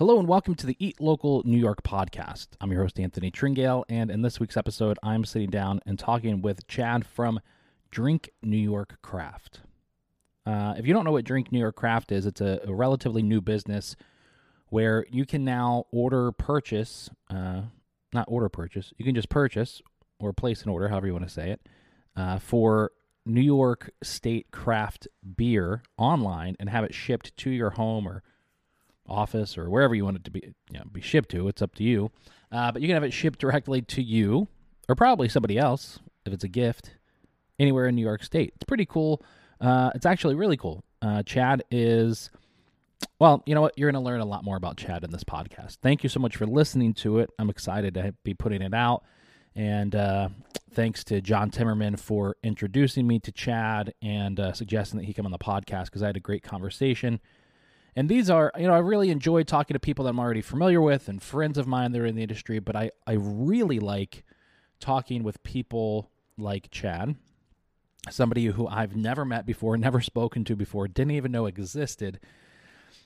Hello and welcome to the Eat Local New York podcast. I'm your host, Anthony Tringale, and in this week's episode, I'm sitting down and talking with Chad from Drink New York Craft. Uh, if you don't know what Drink New York Craft is, it's a, a relatively new business where you can now order, purchase, uh, not order, purchase, you can just purchase or place an order, however you want to say it, uh, for New York State craft beer online and have it shipped to your home or office or wherever you want it to be you know, be shipped to. It's up to you. Uh, but you can have it shipped directly to you or probably somebody else if it's a gift anywhere in New York State. It's pretty cool. Uh, it's actually really cool. Uh, Chad is, well, you know what? You're going to learn a lot more about Chad in this podcast. Thank you so much for listening to it. I'm excited to be putting it out. And uh, thanks to John Timmerman for introducing me to Chad and uh, suggesting that he come on the podcast because I had a great conversation. And these are, you know, I really enjoy talking to people that I'm already familiar with and friends of mine that are in the industry, but I, I really like talking with people like Chad, somebody who I've never met before, never spoken to before, didn't even know existed.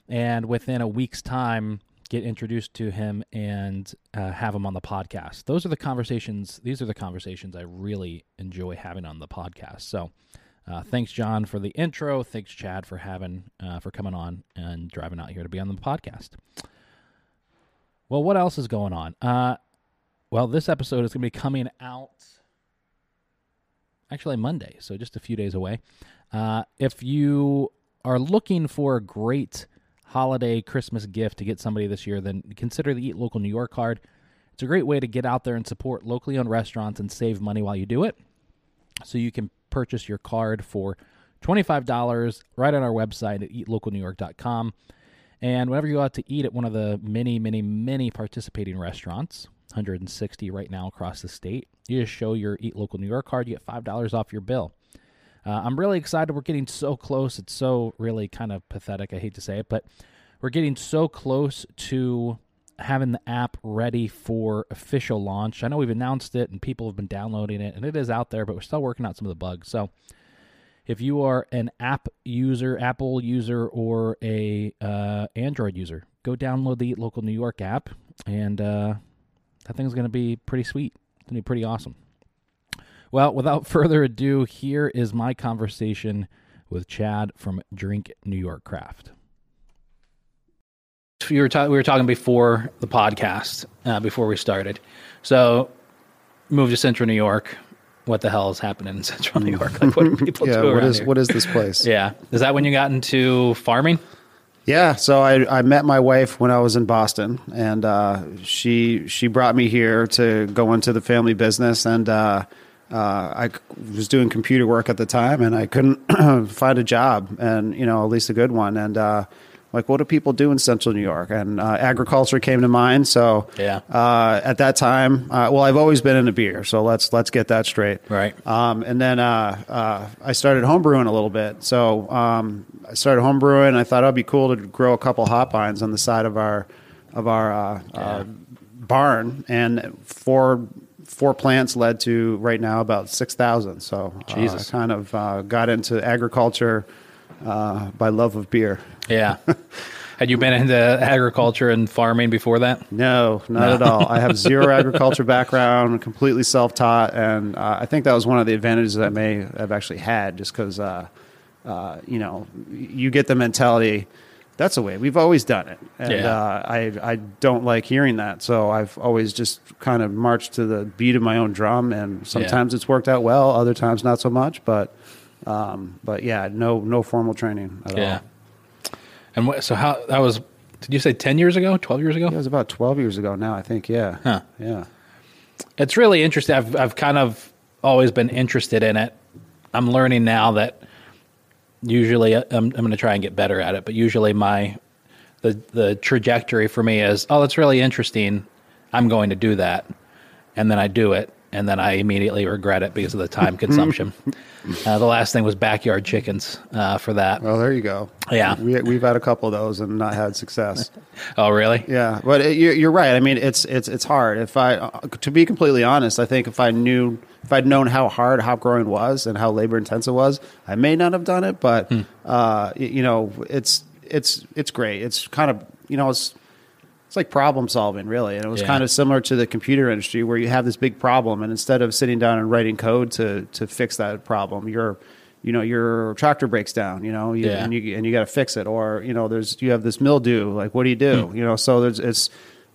And within a week's time, get introduced to him and uh, have him on the podcast. Those are the conversations, these are the conversations I really enjoy having on the podcast. So, uh, thanks, John, for the intro. Thanks, Chad, for having uh, for coming on and driving out here to be on the podcast. Well, what else is going on? Uh, well, this episode is going to be coming out actually Monday, so just a few days away. Uh, if you are looking for a great holiday Christmas gift to get somebody this year, then consider the Eat Local New York card. It's a great way to get out there and support locally owned restaurants and save money while you do it. So you can purchase your card for $25 right on our website at eatlocalnewyork.com. And whenever you go out to eat at one of the many, many, many participating restaurants, 160 right now across the state, you just show your Eat Local New York card, you get $5 off your bill. Uh, I'm really excited. We're getting so close. It's so really kind of pathetic. I hate to say it, but we're getting so close to having the app ready for official launch. I know we've announced it and people have been downloading it and it is out there, but we're still working out some of the bugs. So if you are an app user, Apple user, or a uh, Android user, go download the local New York app, and uh, that thing's going to be pretty sweet. It's going to be pretty awesome. Well, without further ado, here is my conversation with Chad from Drink New York Craft you were ta- we were talking before the podcast, uh, before we started. So, moved to Central New York. What the hell is happening in Central New York? Like, what do people yeah, do what is here? what is this place? yeah, is that when you got into farming? Yeah, so I, I met my wife when I was in Boston, and uh, she she brought me here to go into the family business, and uh, uh, I was doing computer work at the time, and I couldn't find a job, and you know at least a good one, and uh, like what do people do in central new york? And uh, agriculture came to mind. So yeah. uh, at that time uh, well i've always been into beer. So let's let's get that straight. Right. Um, and then uh, uh, i started homebrewing a little bit. So um, i started homebrewing. I thought it'd be cool to grow a couple hop vines on the side of our of our uh, yeah. barn. And four four plants led to right now about 6000 so Jesus. i kind of got into agriculture by love of beer yeah. Had you been into agriculture and farming before that? No, not no. at all. I have zero agriculture background, completely self taught, and uh, I think that was one of the advantages that I may have actually had, just because, uh, uh, you know, you get the mentality. That's the way we've always done it, and yeah. Uh, I I don't like hearing that. So I've always just kind of marched to the beat of my own drum, and sometimes yeah. it's worked out well, other times not so much. But um, but yeah, no no formal training at yeah. all. And what, so how that was? Did you say ten years ago? Twelve years ago? Yeah, it was about twelve years ago now. I think. Yeah. Huh. Yeah. It's really interesting. I've I've kind of always been interested in it. I'm learning now that usually I'm, I'm going to try and get better at it, but usually my the the trajectory for me is oh that's really interesting. I'm going to do that, and then I do it, and then I immediately regret it because of the time consumption. Uh, the last thing was backyard chickens uh, for that. Well, there you go. Yeah, we, we've had a couple of those and not had success. oh, really? Yeah, but it, you're, you're right. I mean, it's it's it's hard. If I, uh, to be completely honest, I think if I knew, if I'd known how hard hop growing was and how labor intensive it was, I may not have done it. But Hmm. uh, you know, it's it's it's great. It's kind of you know it's it's like problem solving really and it was Yeah. kind of similar to the computer industry where you have this big problem and instead of sitting down and writing code to to fix that problem you're you know your tractor breaks down you know you, Yeah. and you and you got to fix it or you know there's you have this mildew like what do you do Hmm. you know so there's it's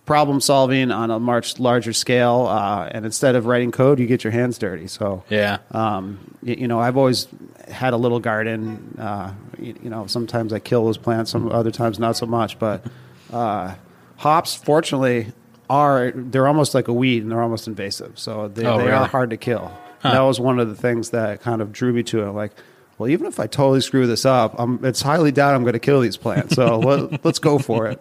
problem solving on a much larger scale uh, and instead of writing code you get your hands dirty so Yeah. um, you, you know, I've always had a little garden. Uh, you, you know, sometimes I kill those plants, some other times not so much. But uh, hops, fortunately, are they're almost like a weed and they're almost invasive. So they, Oh, they really? are hard to kill. That was one of the things that kind of drew me to it. Like, well, even if I totally screw this up, I'm, it's highly doubt I'm going to kill these plants. So let, let's go for it.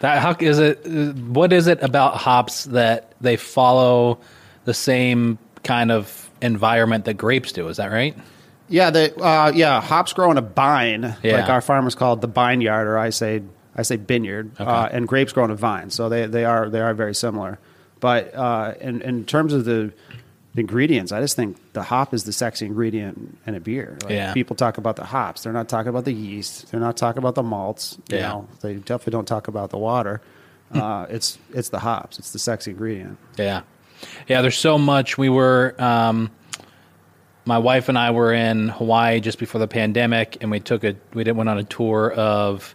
That how is it? What is it about hops that they follow the same kind of environment that grapes do? Is that right? Yeah, the uh, yeah hops grow in a vine, Yeah. like our farmers call it the vineyard, or I say I say vineyard, uh, and grapes grow in a vine. So they, they are they are very similar. But uh, in in terms of the, the ingredients, I just think the hop is the sexy ingredient in a beer. Like, Yeah. people talk about the hops; they're not talking about the yeast. They're not talking about the malts. You Yeah. know, they definitely don't talk about the water. Uh, it's it's the hops. It's the sexy ingredient. Yeah, yeah. There's so much. We were, um, my wife and I were in Hawaii just before the pandemic, and we took a we did went on a tour of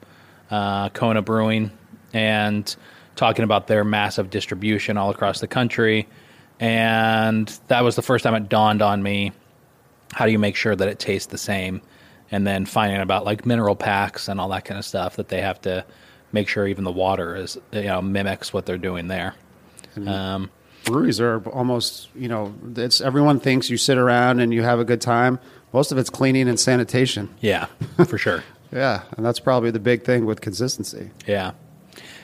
uh, Kona Brewing and talking about their massive distribution all across the country. And that was the first time it dawned on me how do you make sure that it tastes the same? And then finding about like mineral packs and all that kind of stuff that they have to make sure even the water is you know mimics what they're doing there. Um, breweries are almost you know it's everyone thinks you sit around and you have a good time. Most of it's cleaning and sanitation. Yeah for sure yeah and that's probably the big thing with consistency. Yeah.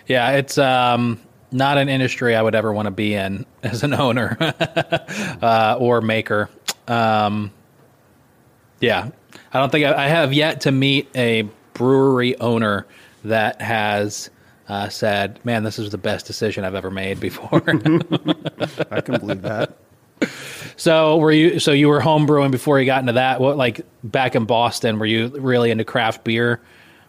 Yeah it's um, not an industry i would ever want to be in as an owner uh, or maker. Um, yeah i don't think I, I have yet to meet a brewery owner that has uh, said man this is the best decision i've ever made before. I can believe that So were you? So you were home brewing before you got into that? What like back in Boston? Were you really into craft beer,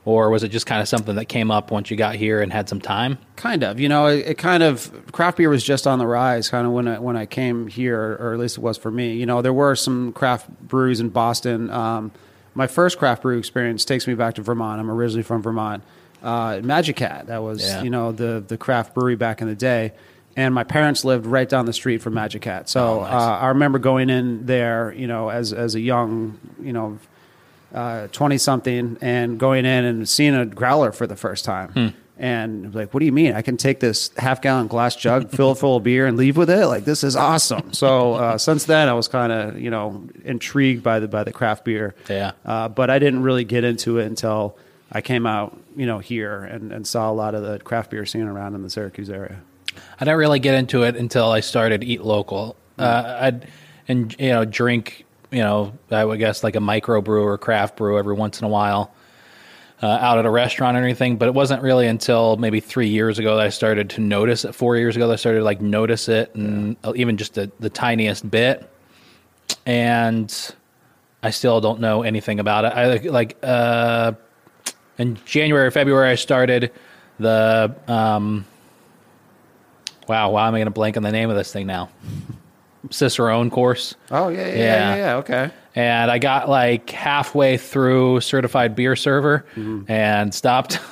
or was it just kind of something that came up once you got here and had some time? kind of you know it, it kind of craft beer was just on the rise kind of when I, when I came here or at least it was for me you know there were some craft breweries in Boston um, my first craft brew experience takes me back to Vermont I'm originally from Vermont uh, Magic Hat that was Yeah. you know the the craft brewery back in the day and my parents lived right down the street from Magic Hat so Oh, nice. uh, I remember going in there you know as as a young you know twenty something and going in and seeing a growler for the first time. Hmm. And like, what do you mean? I can take this half gallon glass jug, fill it full of beer, and leave with it? Like, this is awesome. So uh, since then, I was kind of you know intrigued by the by the craft beer. Yeah. Uh, but I didn't really get into it until I came out, you know, here and, and saw a lot of the craft beer scene around in the Syracuse area. I didn't really get into it until I started Eat Local. Uh, I'd and you know drink you know I would guess like a micro brew or craft brew every once in a while uh, out at a restaurant or anything. But it wasn't really until maybe three years ago that I started to notice it. Four years ago that I started to like notice it, and uh, even just the, the tiniest bit. And I still don't know anything about it. I like uh, in January, February, I started the um, wow. Why am I going to blank on the name of this thing now? Cicerone course. Oh yeah, yeah, yeah, Yeah. yeah. yeah, Okay. and I got like halfway through certified beer server and stopped.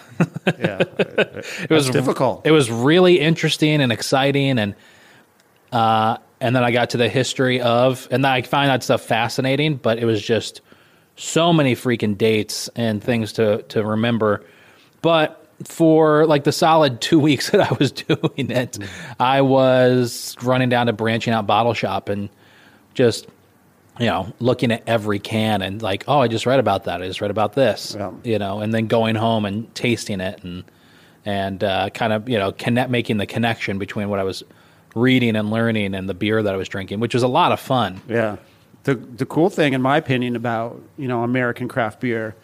Yeah, it was difficult. It was really interesting and exciting, and uh, and then I got to the history of, and I find that stuff fascinating. But it was just so many freaking dates and things to to remember. But for like the solid two weeks that I was doing it, I was running down to branching out bottle shop and just you know, looking at every can and like, oh, I just read about that. I just read about this, Yeah. you know, and then going home and tasting it and and uh, kind of you know connect making the connection between what I was reading and learning and the beer that I was drinking, which was a lot of fun. Yeah. The the cool thing, in my opinion, about you know American craft beer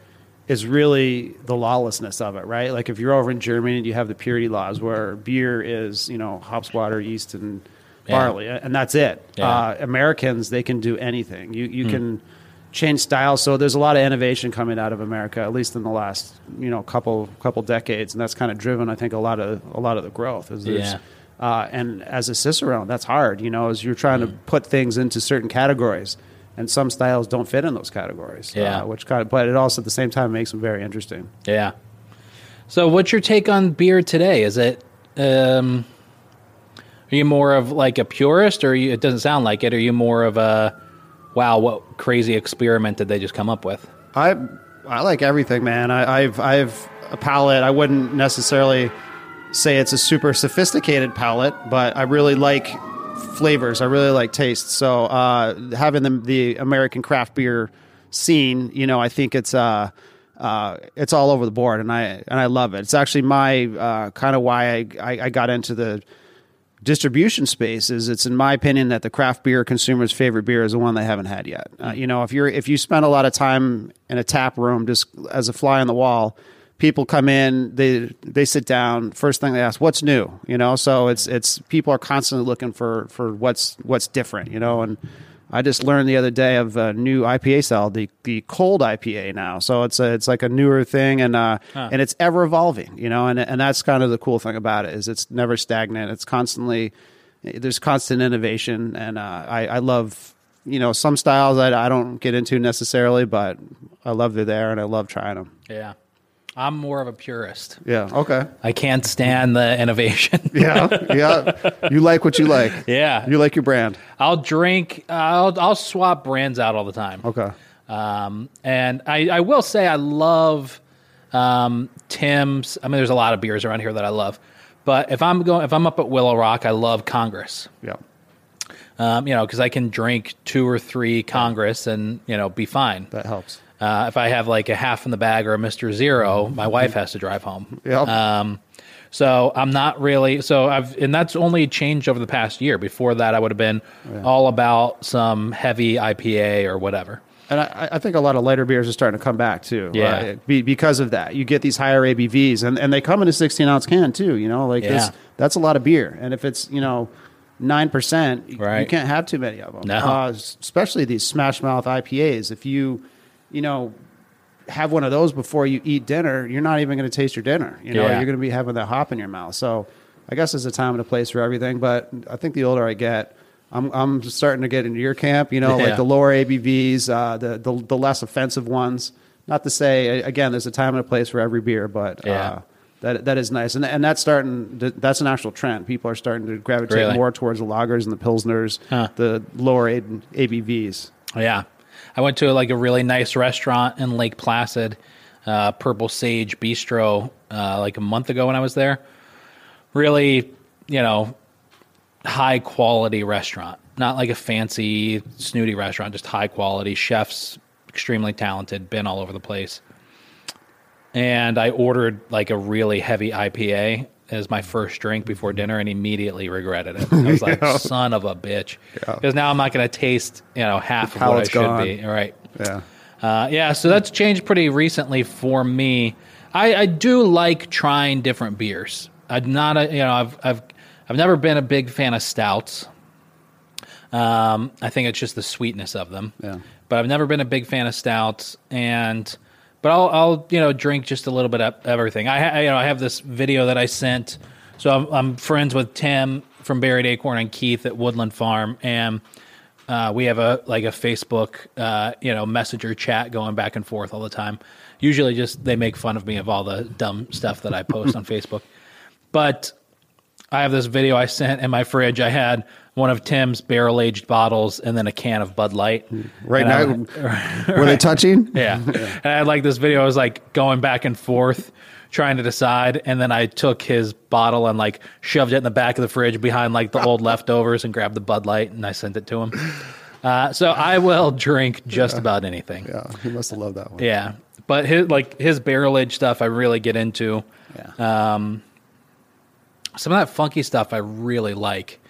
is really the lawlessness of it, right? Like if you're over in Germany, and you have the purity laws where beer is you know hops, water, yeast, and Yeah. barley, and that's it. Yeah. Uh, Americans, they can do anything. You you can change styles. So there's a lot of innovation coming out of America, at least in the last you know couple couple decades, and that's kind of driven, I think, a lot of a lot of the growth. Yeah. Uh, and as a cicerone, that's hard. You know, as you're trying to put things into certain categories, and some styles don't fit in those categories. Yeah. Uh, which kind of, but it also at the same time makes them very interesting. Yeah. So, what's your take on beer today? Is it, um, are you more of like a purist, or you, it doesn't sound like it? Are you more of a, wow, what crazy experiment did they just come up with? I I like everything, man. I, I've I've a palate. I wouldn't necessarily say it's a super sophisticated palate, but I really like flavors. I really like tastes. So uh, having the the American craft beer scene, you know, I think it's uh, uh, it's all over the board, and I and I love it. It's actually my uh, kind of why I, I I got into the distribution space is it's in my opinion that the craft beer consumer's favorite beer is the one they haven't had yet. Uh, you know, if you're if you spend a lot of time in a tap room just as a fly on the wall, people come in, they they sit down, first thing they ask, "What's new?" You know, so it's it's people are constantly looking for for what's what's different, you know, and I just learned the other day of a new IPA style, the the cold IPA now. So it's a, it's like a newer thing, and uh, and it's ever evolving, you know, and and that's kind of the cool thing about it is it's never stagnant. It's constantly there's constant innovation, and uh, I I love you know some styles I I don't get into necessarily, but I love they're there, and I love trying them. Yeah. I'm more of a purist. Yeah. Okay. I can't stand the innovation. Yeah. Yeah. you like what you like. yeah. You like your brand. I'll drink, I'll, I'll swap brands out all the time. Okay. Um, and I, I will say I love um, Tim's. I mean, there's a lot of beers around here that I love, but if I'm going, if I'm up at Willow Rock, I love Congress. Yeah. Um, you know, because I can drink two or three Congress and you know be fine. That helps. Uh, if I have like a half in the bag or a Mister Zero, my wife has to drive home. Yep. Um, so I'm not really so I've and that's only changed over the past year. Before that, I would have been all about some heavy IPA or whatever. And I, I think a lot of lighter beers are starting to come back too. Yeah. uh, be, because of that. You get these higher ABVs, and, and they come in a 16 ounce can too. You know, like this, Yeah. that's a lot of beer. And if it's you know nine percent, you can't have too many of them. No. Uh, especially these smash mouth IPAs. If you you know have one of those before you eat dinner, you're not even going to taste your dinner. You know, Yeah. you're going to be having that hop in your mouth. So I guess there's a time and a place for everything. But I think the older I get, I'm I'm starting to get into your camp. You know, Yeah. like the lower ABVs, uh, the, the the less offensive ones. Not to say again, there's a time and a place for every beer, but Yeah. uh, that that is nice, and and that's starting. That's an actual trend. People are starting to gravitate Really? more towards the lagers and the pilsners, Huh. the lower ABVs. Yeah. I went to like a really nice restaurant in Lake Placid, uh, Purple Sage Bistro, uh, like a month ago when I was there. Really, you know, high quality restaurant. Not like a fancy, snooty restaurant, just high quality. Chefs, extremely talented, been all over the place. And I ordered like a really heavy IPA as my first drink before dinner and immediately regretted it. I was like, son of a bitch. Because now I'm not going to taste, you know, half of what I should gone. be. Right. Yeah. Uh, yeah, so that's changed pretty recently for me. I, I do like trying different beers. I'm not a you know I've I've I've never been a big fan of stouts. Um, I think it's just the sweetness of them. Yeah. But I've never been a big fan of stouts, and but I'll I'll you know drink just a little bit of everything. I ha- you know I have this video that I sent. So I'm, I'm friends with Tim from Buried Acorn and Keith at Woodland Farm, and uh, we have a like a Facebook, uh, you know, messenger chat going back and forth all the time. Usually, just they make fun of me of all the dumb stuff that I post on Facebook. But I have this video I sent in my fridge. I had one of Tim's barrel aged bottles and then a can of Bud Light. Right And now, I- were they touching? yeah. And I had like this video. I was like going back and forth trying to decide. And then I took his bottle and like shoved it in the back of the fridge behind like the old leftovers and grabbed the Bud Light and I sent it to him. Uh, so I will drink just about anything. Yeah, he must have loved that one. Yeah. But his like his barrel aged stuff I really get into. Yeah. Um, some of that funky stuff I really like.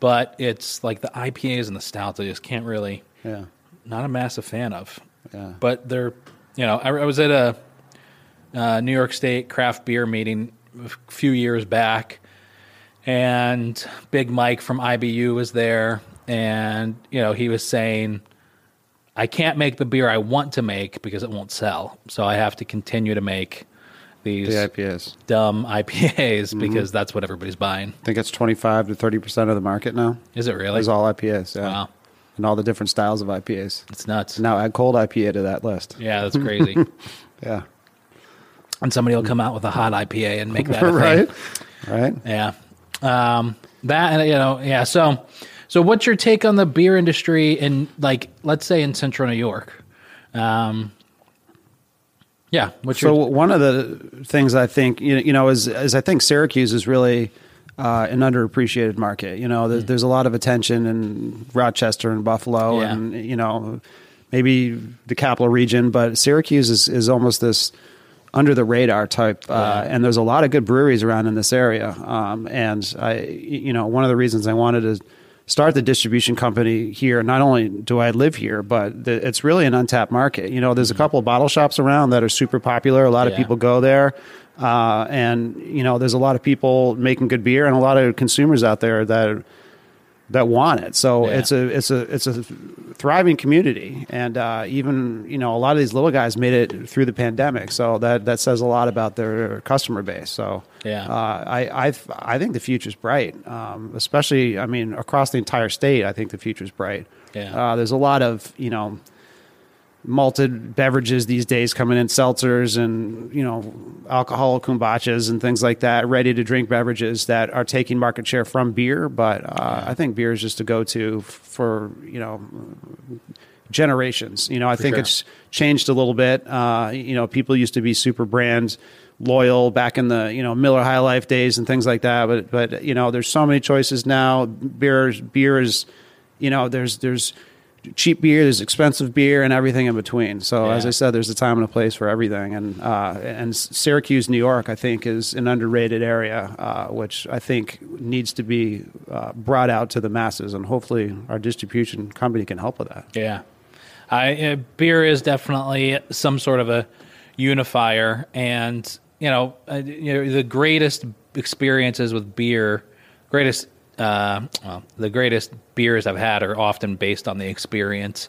But it's like the IPAs and the stouts I just can't really yeah. not a massive fan of. Yeah. But they're, you know, I, I was at a uh, New York State craft beer meeting a few years back, and Big Mike from IBU was there, and you know he was saying, I can't make the beer I want to make because it won't sell. So I have to continue to make these The IPAs. dumb IPAs Mm-hmm. because that's what everybody's buying. I think it's 25 to 30% of the market now. Is it really? It's all IPAs. Yeah. Wow. And all the different styles of IPAs. It's nuts. Now add cold IPA to that list. Yeah, that's crazy. Yeah. and somebody will come out with a hot IPA and make that right. Right. Yeah. Um, that and you know, yeah. So, so what's your take on the beer industry in like, let's say in Central New York? Um, yeah. What's So your one of the things I think you know is is I think Syracuse is really uh, an underappreciated market. You know, there's, there's a lot of attention in Rochester and Buffalo, Yeah. and you know maybe the capital region, but Syracuse is is almost this under the radar type. Uh, Yeah. And there's a lot of good breweries around in this area. Um, and I, you know, one of the reasons I wanted to start the distribution company here. Not only do I live here, but the, it's really an untapped market. You know, there's a couple of bottle shops around that are super popular. A lot of Mm-hmm. People go there. Uh, and you know, there's a lot of people making good beer and a lot of consumers out there that that want it. So Yeah. it's a it's a it's a thriving community, and uh, even you know a lot of these little guys made it through the pandemic. So that that says a lot about their customer base. So Yeah. uh, I I I think the future's bright, um, especially I mean across the entire state. I think the future's bright. Yeah. Uh, there's a lot of you know malted beverages these days coming in seltzers and you know alcoholic kombuchas and things like that ready to drink beverages that are taking market share from beer. But uh, i think beer is just a go-to for you know generations. You know i think sure. it's changed a little bit. Uh, you know people used to be super brand loyal back in the you know miller high life days and things like that. But but you know there's so many choices now. Beer beer is you know there's there's cheap beer, there's expensive beer, and everything in between. So as I said, there's a time and a place for everything. And uh, and Syracuse, New York, I think is an underrated area, uh, which I think needs to be uh, brought out to the masses. And hopefully, our distribution company can help with that. Yeah, I uh, beer is definitely some sort of a unifier, and you know, uh, you know, the greatest experiences with beer, greatest, uh, well, the greatest beers I've had are often based on the experience,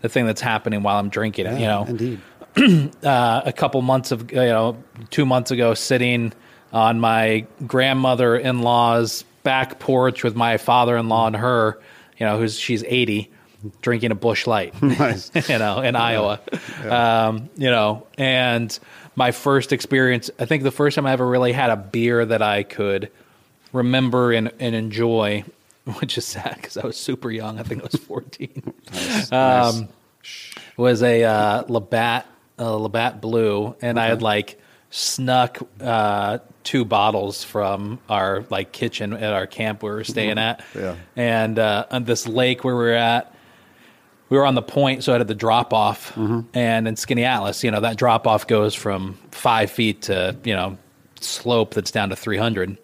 the thing that's happening while I'm drinking it. you know, indeed. uh, a couple months of you know two months ago sitting on my grandmother in law's back porch with my father in law and her, you know, who's she's eighty, drinking a Busch Light, Nice. you know, in Iowa, Um, you know, and my first experience, I think the first time I ever really had a beer that I could remember and, and enjoy, which is sad because I was super young. I think I was fourteen. Um, was a uh, Labatt uh, Labatt Blue, and I had like snuck uh, two bottles from our like kitchen at our camp where we were staying at, Yeah. and uh, on this lake where we were at. We were on the point, so I had the drop off, and in Skaneateles, you know that drop off goes from five feet to you know slope that's down to three hundred,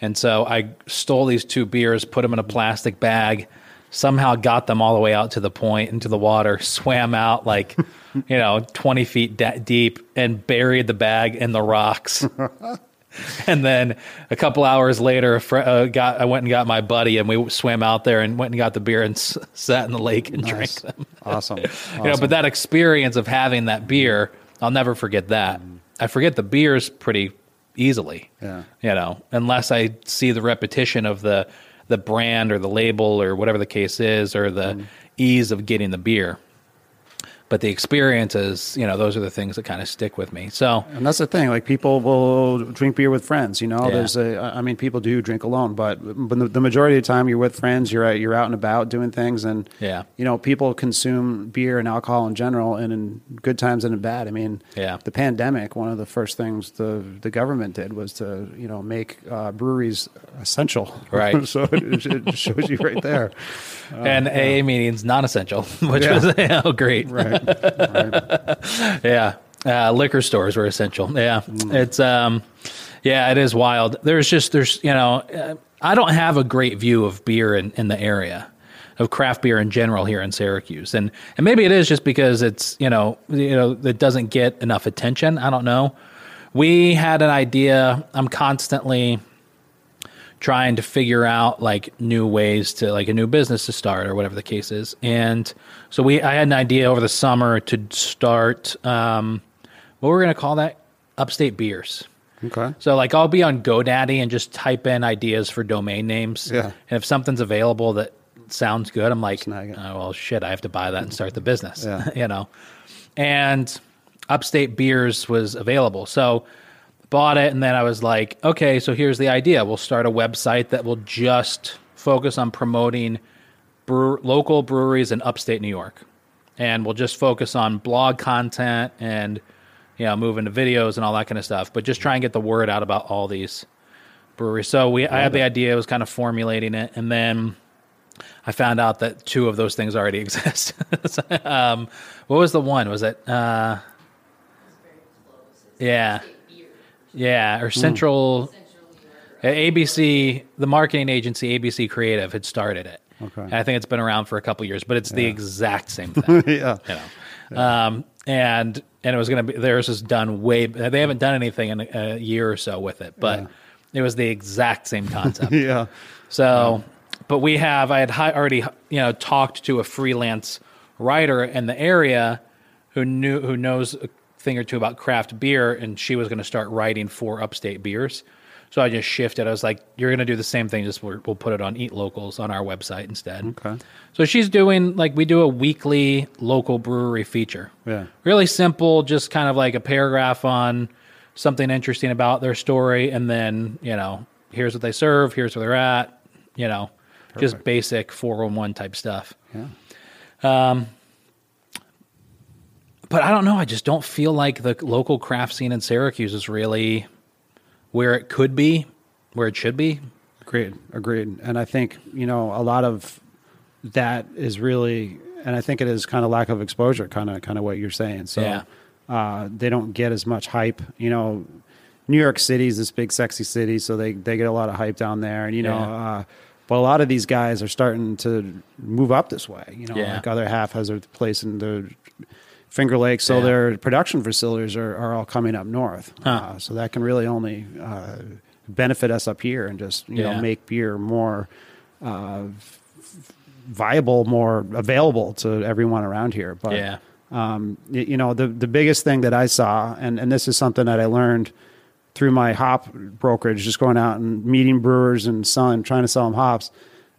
and so I stole these two beers, put them in a plastic bag, somehow got them all the way out to the point into the water, swam out like, you know, 20 feet da- deep and buried the bag in the rocks. and then a couple hours later, a fr- uh, got, I went and got my buddy and we swam out there and went and got the beer and s- sat in the lake and drank them. Awesome. You know, but that experience of having that beer, I'll never forget that. I forget the beers pretty easily. Yeah. You know, unless I see the repetition of the the brand or the label or whatever the case is or the mm. ease of getting the beer. But the experiences, you know, those are the things that kind of stick with me. So, And that's the thing. Like people will drink beer with friends. You know, Yeah. there's a. I mean, people do drink alone, but but the, the majority of the time you're with friends. You're out, you're out and about doing things, and Yeah. you know, people consume beer and alcohol in general, and in good times and in bad. I mean, Yeah. the pandemic. One of the first things the the government did was to you know make uh, breweries essential. Right. so it, it shows you right there. and AA meetings non essential, which Yeah. was oh, great. Right. Right. Yeah. Uh, liquor stores were essential. Yeah. It's, um, yeah, it is wild. There's just, there's, you know, uh, I don't have a great view of beer in, in the area of craft beer in general here in Syracuse. And, and maybe it is just because it's, you know, you know, it doesn't get enough attention. I don't know. We had an idea. I'm constantly trying to figure out like new ways to like a new business to start or whatever the case is. And so we I had an idea over the summer to start um, what we're going to call that upstate beers. Okay. So like I'll be on GoDaddy and just type in ideas for domain names. Yeah. And if something's available that sounds good, I'm like, oh, well, shit, I have to buy that and start the business. Yeah. you know. And Upstate Beers was available. So bought it and then I was like, okay, so here's the idea. We'll start a website that will just focus on promoting brew- local breweries in upstate New York. And we'll just focus on blog content and you know, move into videos and all that kind of stuff, but just try and get the word out about all these breweries. So we I had the idea, I was kind of formulating it and then I found out that two of those things already exist. um, what was the one? Was it uh, yeah. Yeah, or Central uh, ABC, the marketing agency ABC Creative had started it. Okay. And I think it's been around for a couple years, but it's the exact same thing. yeah. you know. Um, and and it was going to be theirs was done way. They haven't done anything in a, a year or so with it, but it was the exact same concept. Yeah. So, but we have, I had hi- already, you know, talked to a freelance writer in the area who knew, who knows a thing or two about craft beer, and she was going to start writing for upstate beers. So I just shifted. I was like, you're going to do the same thing, just we're, we'll put it on Eat Locals on our website instead. Okay. So she's doing, like, we do a weekly local brewery feature. Yeah. Really simple, just kind of like a paragraph on something interesting about their story, and then, you know, here's what they serve, here's where they're at, you know, just Perfect. basic 411 type stuff. Yeah. Um, But I don't know. I just don't feel like the local craft scene in Syracuse is really where it could be, where it should be. Agreed. Agreed. And I think, you know, a lot of that is really, and I think it is kind of lack of exposure, kind of, kind of what you're saying. So Yeah. uh, they don't get as much hype. You know, New York City is this big, sexy city, so they, they get a lot of hype down there. And, you know, Yeah. uh, but a lot of these guys are starting to move up this way. You know, Yeah. like other half has their place in the Finger Lakes, so Yeah. their production facilities are, are all coming up north. Huh. Uh, so that can really only uh, benefit us up here and just you Yeah. know make beer more uh, viable, more available to everyone around here. But Yeah. um, you know the the biggest thing that I saw, and and this is something that I learned through my hop brokerage, just going out and meeting brewers and selling, trying to sell them hops,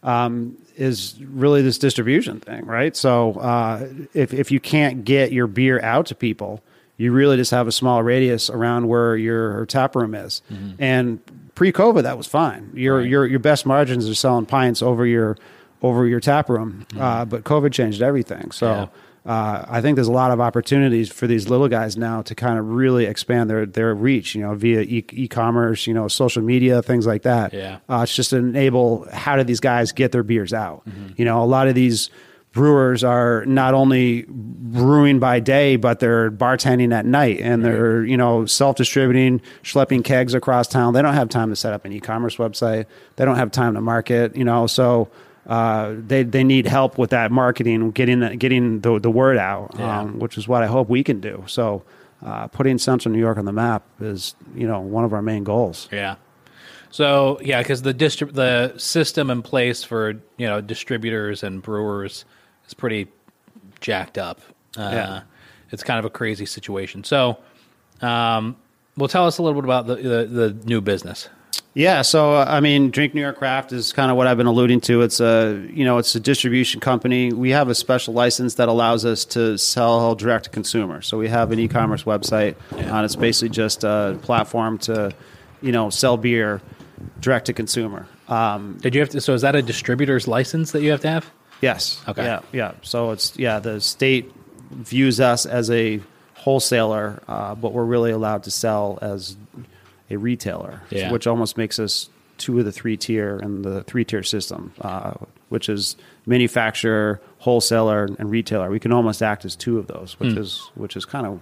um, is really this distribution thing, right? So uh, if if you can't get your beer out to people, you really just have a small radius around where your tap room is. And pre-COVID, that was fine. Your Right. your your best margins are selling pints over your over your tap room, uh, but COVID changed everything. So. Yeah. Uh, I think there's a lot of opportunities for these little guys now to kind of really expand their their reach, you know, via e- e-commerce, you know, social media, things like that. Yeah. Uh, it's just to enable how do these guys get their beers out? Mm-hmm. You know, a lot of these brewers are not only brewing by day, but they're bartending at night and they're, you know, self distributing, schlepping kegs across town. They don't have time to set up an e commerce website. They don't have time to market, you know, so uh, they they need help with that marketing, getting the, getting the the word out, Yeah. um, which is what I hope we can do. So, uh, putting Central New York on the map is you know one of our main goals. Yeah. So yeah, because the distrib- the system in place for you know distributors and brewers is pretty jacked up. Uh, Yeah. It's kind of a crazy situation. So, um, well, tell us a little bit about the the, the new business. Yeah, so uh, I mean, Drink New York Craft is kind of what I've been alluding to. It's a you know it's a distribution company. We have a special license that allows us to sell direct to consumer. So we have an e-commerce website, Yeah. and it's basically just a platform to you know sell beer direct to consumer. Um, Did you have to? So is that a distributor's license that you have to have? Yes. Okay. Yeah. Yeah. So it's yeah. The state views us as a wholesaler, uh, but we're really allowed to sell as a retailer, Yeah. which almost makes us two of the three tier in the three tier system, uh, which is manufacturer, wholesaler, and retailer. We can almost act as two of those, which is which is kind of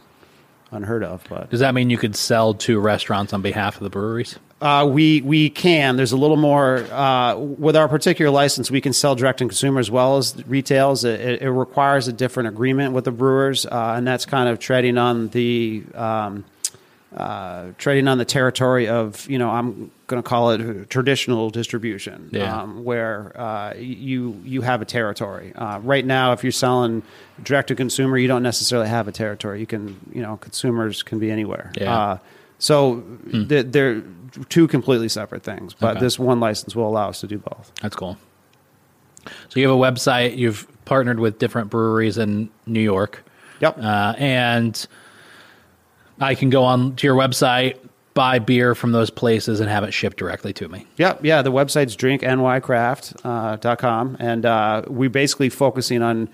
unheard of. But Does that mean you could sell to restaurants on behalf of the breweries? Uh, we we can. There's a little more uh, with our particular license. We can sell direct to consumer as well as retails. It, it, it requires a different agreement with the brewers, uh, and that's kind of treading on the um, uh, treading on the territory of you know I'm going to call it traditional distribution, Yeah. um, where uh, you you have a territory. Uh, right now, if you're selling direct to consumer, you don't necessarily have a territory. You can, you know, consumers can be anywhere. Yeah. Uh, so th- they're two completely separate things. But Okay. this one license will allow us to do both. That's cool. So you have a website. You've partnered with different breweries in New York, Yep. uh, and I can go on to your website, buy beer from those places, and have it shipped directly to me. Yep, yeah. The website's drinknycraft.com, and uh, we're basically focusing on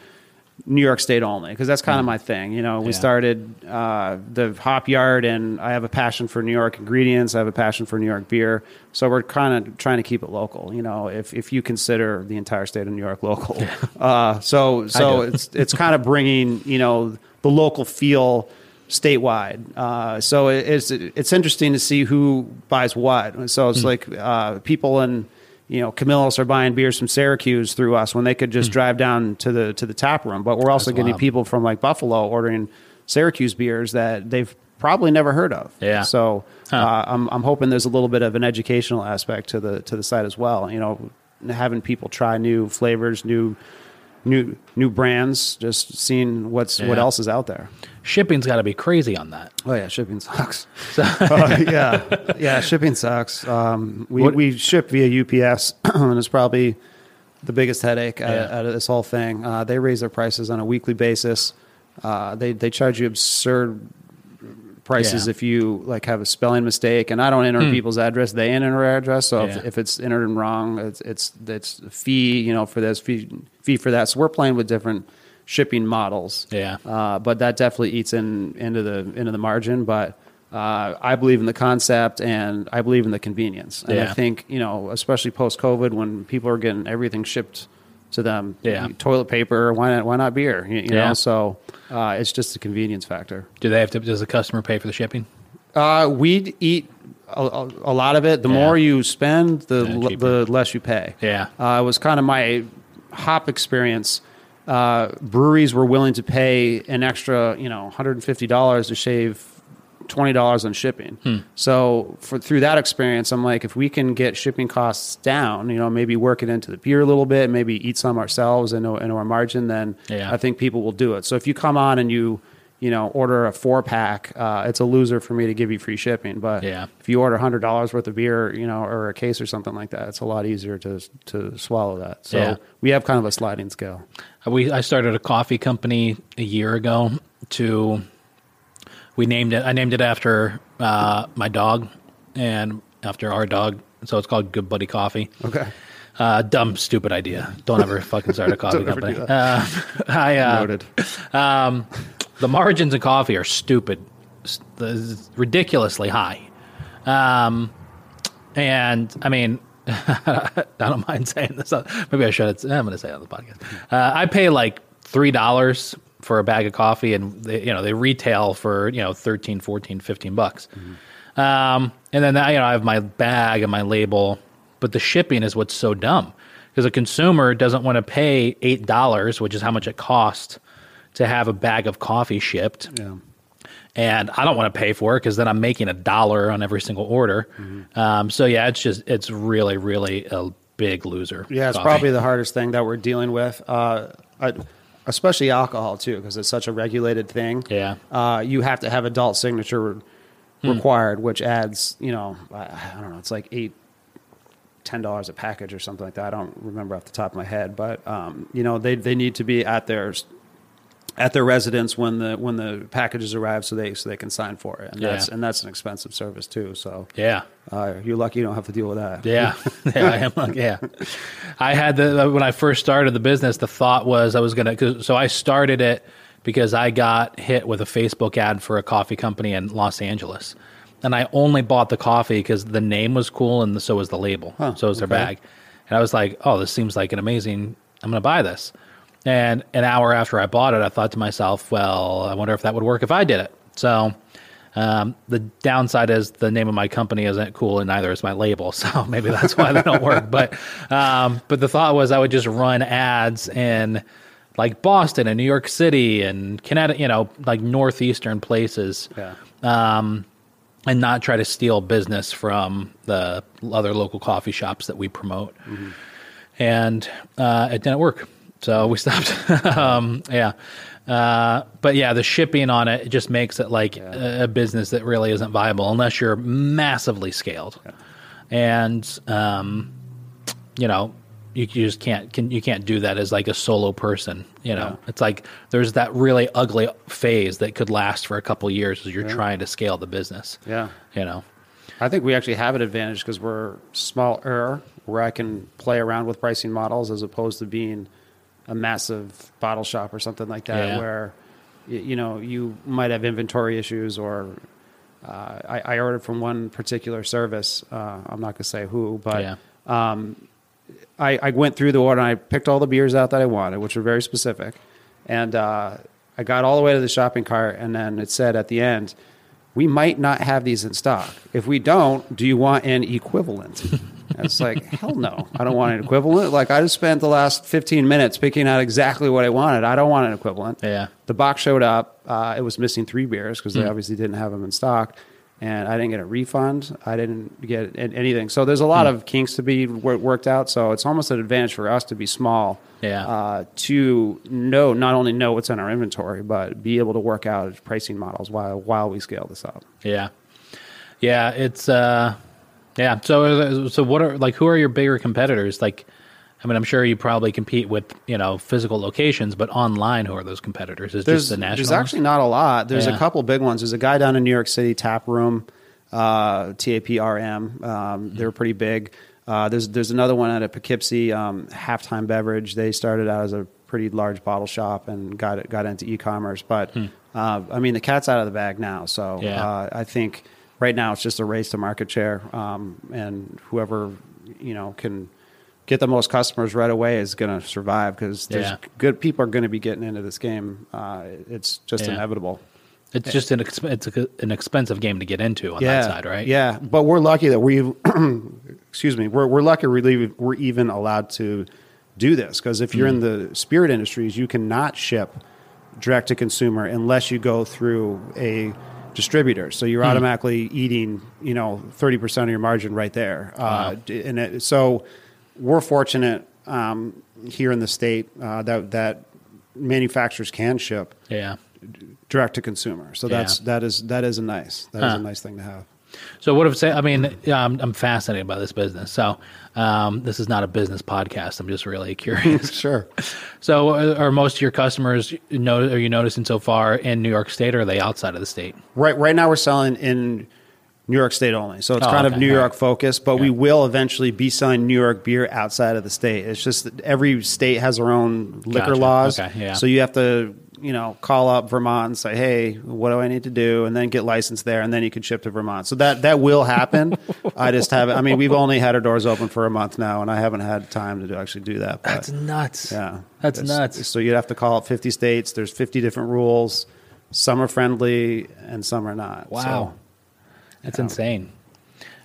New York State only because that's kind of my thing. You know, we Mm. Yeah. started uh, the Hop Yard, and I have a passion for New York ingredients. I have a passion for New York beer, so we're kind of trying to keep it local. You know, if if you consider the entire state of New York local, uh, so so it's it's kind of bringing you know the local feel statewide. Uh, so it- it's it's interesting to see who buys what. So it's like uh, people in you know Camillus are buying beers from Syracuse through us when they could just drive down to the to the tap room. But we're also. That's getting wild. people from like Buffalo ordering Syracuse beers that they've probably never heard of. Yeah. So Huh. uh, I'm I'm hoping there's a little bit of an educational aspect to the to the site as well. You know, having people try new flavors, new new new brands, just seeing what's what else is out there. Shipping's got to be crazy on that. Oh yeah, shipping sucks. Uh, yeah, yeah, shipping sucks. Um, we What- we ship via UPS, and it's probably the biggest headache out, Yeah. out of this whole thing. Uh, they raise their prices on a weekly basis. Uh, they they charge you absurd prices Yeah. if you like have a spelling mistake, and I don't enter people's address; they enter our address. So Hmm. Yeah. if, if it's entered in wrong, it's it's it's fee, you know, for this fee fee for that. So we're playing with different shipping models. Yeah. Uh, but that definitely eats in into the into the margin. But uh, I believe in the concept and I believe in the convenience. And Yeah. I think you know, especially post COVID, when people are getting everything shipped to them, Yeah. toilet paper, why not why not beer? You, you Yeah. know, so uh, it's just a convenience factor. Do they have to? Does the customer pay for the shipping? Uh, we eat a, a, lot of it. The Yeah. more you spend, the Yeah, l- the less you pay. Yeah. uh, it was kind of my hop experience. Uh, breweries were willing to pay an extra, you know, one hundred and fifty dollars to shave twenty dollars on shipping. Hmm. So for through that experience, I'm like, if we can get shipping costs down, you know, maybe work it into the beer a little bit, maybe eat some ourselves and into our margin, then Yeah. I think people will do it. So if you come on and you you know order a four pack, uh, it's a loser for me to give you free shipping. But Yeah. if you order hundred dollars worth of beer, you know, or a case or something like that, it's a lot easier to to swallow that. So Yeah. we have kind of a sliding scale. We I started a coffee company a year ago. To we named it. I named it after uh, my dog and after our dog. So it's called Good Buddy Coffee. Okay. Uh, dumb, stupid idea. Don't ever fucking start a coffee company. Uh, I uh, Noted. um, the margins in coffee are stupid, ridiculously high. Um, and I mean, I don't mind saying this. Maybe I should. I'm going to say it on the podcast. Uh, I pay like three dollars for a bag of coffee, and they, you know they retail for you know 13, 14, 15 bucks. Um, and then you know I have my bag and my label, but the shipping is what's so dumb because a consumer doesn't want to pay eight dollars, which is how much it costs to have a bag of coffee shipped Yeah. and I don't want to pay for it because then I'm making a dollar on every single order. Mm-hmm. Um, so yeah, it's just it's really really a big loser. Yeah, it's coffee. probably the hardest thing that we're dealing with, uh, I, especially alcohol too, because it's such a regulated thing. Yeah. uh, you have to have adult signature required, which adds, you know, I, I don't know, it's like eight, ten dollars a package or something like that. I don't remember off the top of my head, but um, you know, they they need to be at their at their residence when the when the packages arrive, so they so they can sign for it, and that's and that's an expensive service too. So yeah. uh, you're lucky you don't have to deal with that. Yeah, yeah, I am like, yeah. I had the when I first started the business, the thought was I was gonna. 'cause- So I started it because I got hit with a Facebook ad for a coffee company in Los Angeles, and I only bought the coffee because the name was cool and so was the label, so was their okay. bag, and I was like, oh, this seems like an amazing. I'm gonna buy this. And an hour after I bought it, I thought to myself, well, I wonder if that would work if I did it. So um, the downside is the name of my company isn't cool, and neither is my label. So maybe that's why they don't work. But um, but the thought was I would just run ads in like Boston and New York City and Connecticut, you know, like northeastern places. Yeah. and not try to steal business from the other local coffee shops that we promote. And uh, it didn't work, so we stopped. um, yeah. Uh, but yeah, the shipping on it, it just makes it like a, a business that really isn't viable unless you're massively scaled. And um, you know, you, you just can't can, you can't do that as like a solo person. You know, it's like there's that really ugly phase that could last for a couple years as you're trying to scale the business. Yeah. You know, I think we actually have an advantage because we're smaller, where I can play around with pricing models as opposed to being a massive bottle shop or something like that, Yeah. where you know you might have inventory issues or. Uh, I, I ordered from one particular service. Uh, I'm not going to say who, but yeah, I, I went through the order and I picked all the beers out that I wanted, which were very specific. And uh, I got all the way to the shopping cart, and then it said at the end, "We might not have these in stock. If we don't, do you want an equivalent?" It's like, hell no, I don't want an equivalent. Like I just spent the last 15 minutes picking out exactly what I wanted. I don't want an equivalent. yeah, The box showed up. Uh, it was missing three beers because they obviously didn't have them in stock. And I didn't get a refund. I didn't get anything. So there's a lot of kinks to be wor- worked out. So it's almost an advantage for us to be small. Yeah. Uh, to know not only know what's in our inventory, but be able to work out pricing models while while we scale this up. yeah, yeah. It's uh, yeah. So so what are like who are your bigger competitors? Like, I mean, I'm sure you probably compete with you know physical locations, but online, who are those competitors? Is There's, just the national? there's actually not a lot. There's Yeah. a couple big ones. There's a guy down in New York City, Tap Room, uh, TAPRM. Um, they're pretty big. Uh, there's there's another one out at Poughkeepsie, um, Halftime Beverage. They started out as a pretty large bottle shop and got got into e-commerce. But uh, I mean, the cat's out of the bag now. So Hmm. Yeah. uh, I think right now it's just a race to market share, um, and whoever you know can get the most customers right away is going to survive because there's Yeah. good people are going to be getting into this game. Uh, it's just Yeah. inevitable. It's just an exp- it's a, an expensive game to get into on yeah, that side, right? Yeah, but we're lucky that we, excuse me, we're we're lucky we're, we're even allowed to do this because if you're in Mm. the spirit industries, you cannot ship direct to consumer unless you go through a distributor. So you're Mm. automatically eating, you know, thirty percent of your margin right there. Uh, and it, so we're fortunate um, here in the state uh, that that manufacturers can ship Yeah. direct to consumer. So Yeah. that's that is that is a nice that is Huh. a nice thing to have. So what if say? I mean, I'm I'm fascinated by this business. So um, this is not a business podcast. I'm just really curious. Sure. so uh, are most of your customers know? Are you noticing so far in New York State, or are they outside of the state? Right right now we're selling in New York State only. So it's Oh, kind okay. of New York right. focused, but we will eventually be selling New York beer outside of the state. It's just that every state has their own liquor Gotcha. laws. Okay, yeah. So you have to, you know, call up Vermont and say, "Hey, what do I need to do?" and then get licensed there and then you can ship to Vermont. So that that will happen. I just haven't I mean, we've only had our doors open for a month now and I haven't had time to do- actually do that. But That's nuts. Yeah, That's nuts. So you'd have to call it 50 states. There's 50 different rules. Some are friendly and some are not. Wow. So, That's insane.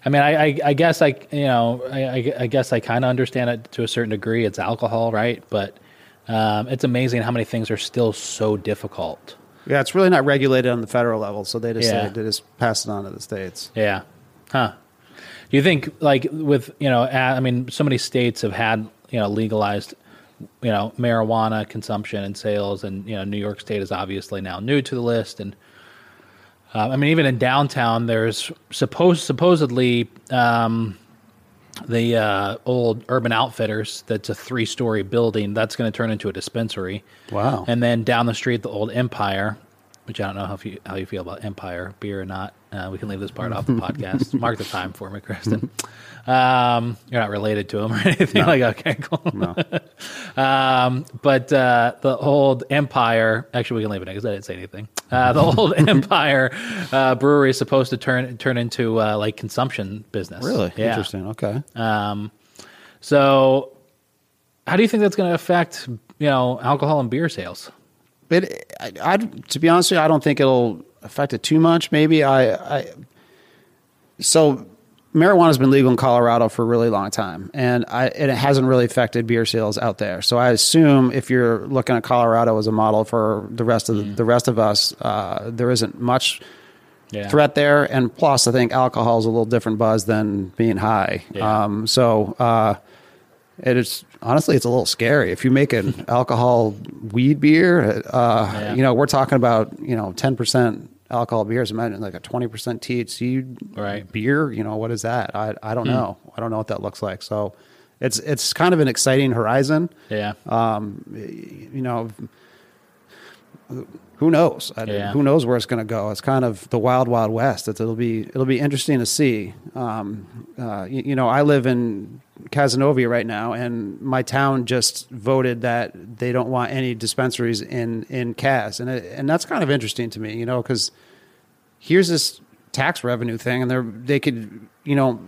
I mean, I, I, I guess I, you know, I, I guess I kind of understand it to a certain degree. It's alcohol, right? But um, it's amazing how many things are still so difficult. yeah, it's really not regulated on the federal level. So they just Yeah. they just pass it on to the states. Yeah. Huh. Do you think, like, with, you know, I mean, so many states have had, you know, legalized, you know, marijuana consumption and sales, and, you know, New York State is obviously now new to the list. And, uh, I mean, even in downtown, there's supposed, supposedly, um, the uh, old Urban Outfitters, that's a three story building, that's going to turn into a dispensary. Wow. And then down the street, the old Empire, which I don't know how you, how you feel about Empire beer or not. Uh, we can leave this part off the podcast. Mark the time for me, Kristen. Um, you're not related to him or anything like okay, cool. No. Um, but uh, the old Empire, actually, we can leave it because I didn't say anything. Uh, the old Empire uh, brewery is supposed to turn turn into uh, like consumption business. Really? Yeah. Interesting. Okay. Um, so, how do you think that's going to affect you know alcohol and beer sales? It, I, I, to be honest with you, I don't think it'll affect it too much. Maybe I, I so marijuana has been legal in Colorado for a really long time, and I and it hasn't really affected beer sales out there. So I assume if you're looking at Colorado as a model for the rest of the, the rest of us, uh, there isn't much Yeah. threat there, and plus, I think alcohol is a little different buzz than being high. Yeah. Um, so uh, it is honestly, it's a little scary if you make an alcohol weed beer. Uh, Yeah. You know, we're talking about you know ten percent alcohol beers. Imagine like a twenty percent THC Right. beer. You know, what is that? I I Hmm. don't know. I don't know what that looks like. So. It's it's kind of an exciting horizon Yeah. um, you know, who knows? I, Yeah. Who knows where it's going to go? It's kind of the wild, wild west. It's, it'll be it'll be interesting to see. Um, uh, you, you know, I live in Casanova right now, and my town just voted that they don't want any dispensaries in in Cas, and it, and that's kind of interesting to me. You know, because here's this tax revenue thing, and they're they could you know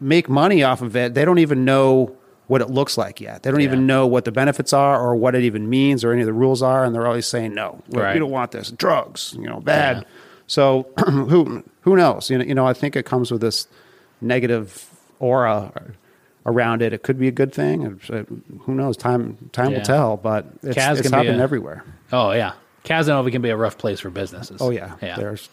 make money off of it. They don't even know what it looks like yet. They don't Yeah. even know what the benefits are or what it even means or any of the rules are, and they're always saying no. We- Right. Don't want this. Drugs, you know, bad. Yeah. So who who knows? You know, you know, I think it comes with this negative aura around it. It could be a good thing. Uh, Who knows? Time time Yeah. will tell. But it's, Cas it's happening a- everywhere. Oh yeah. Casanova can be a rough place for businesses. Oh yeah, Yeah. There's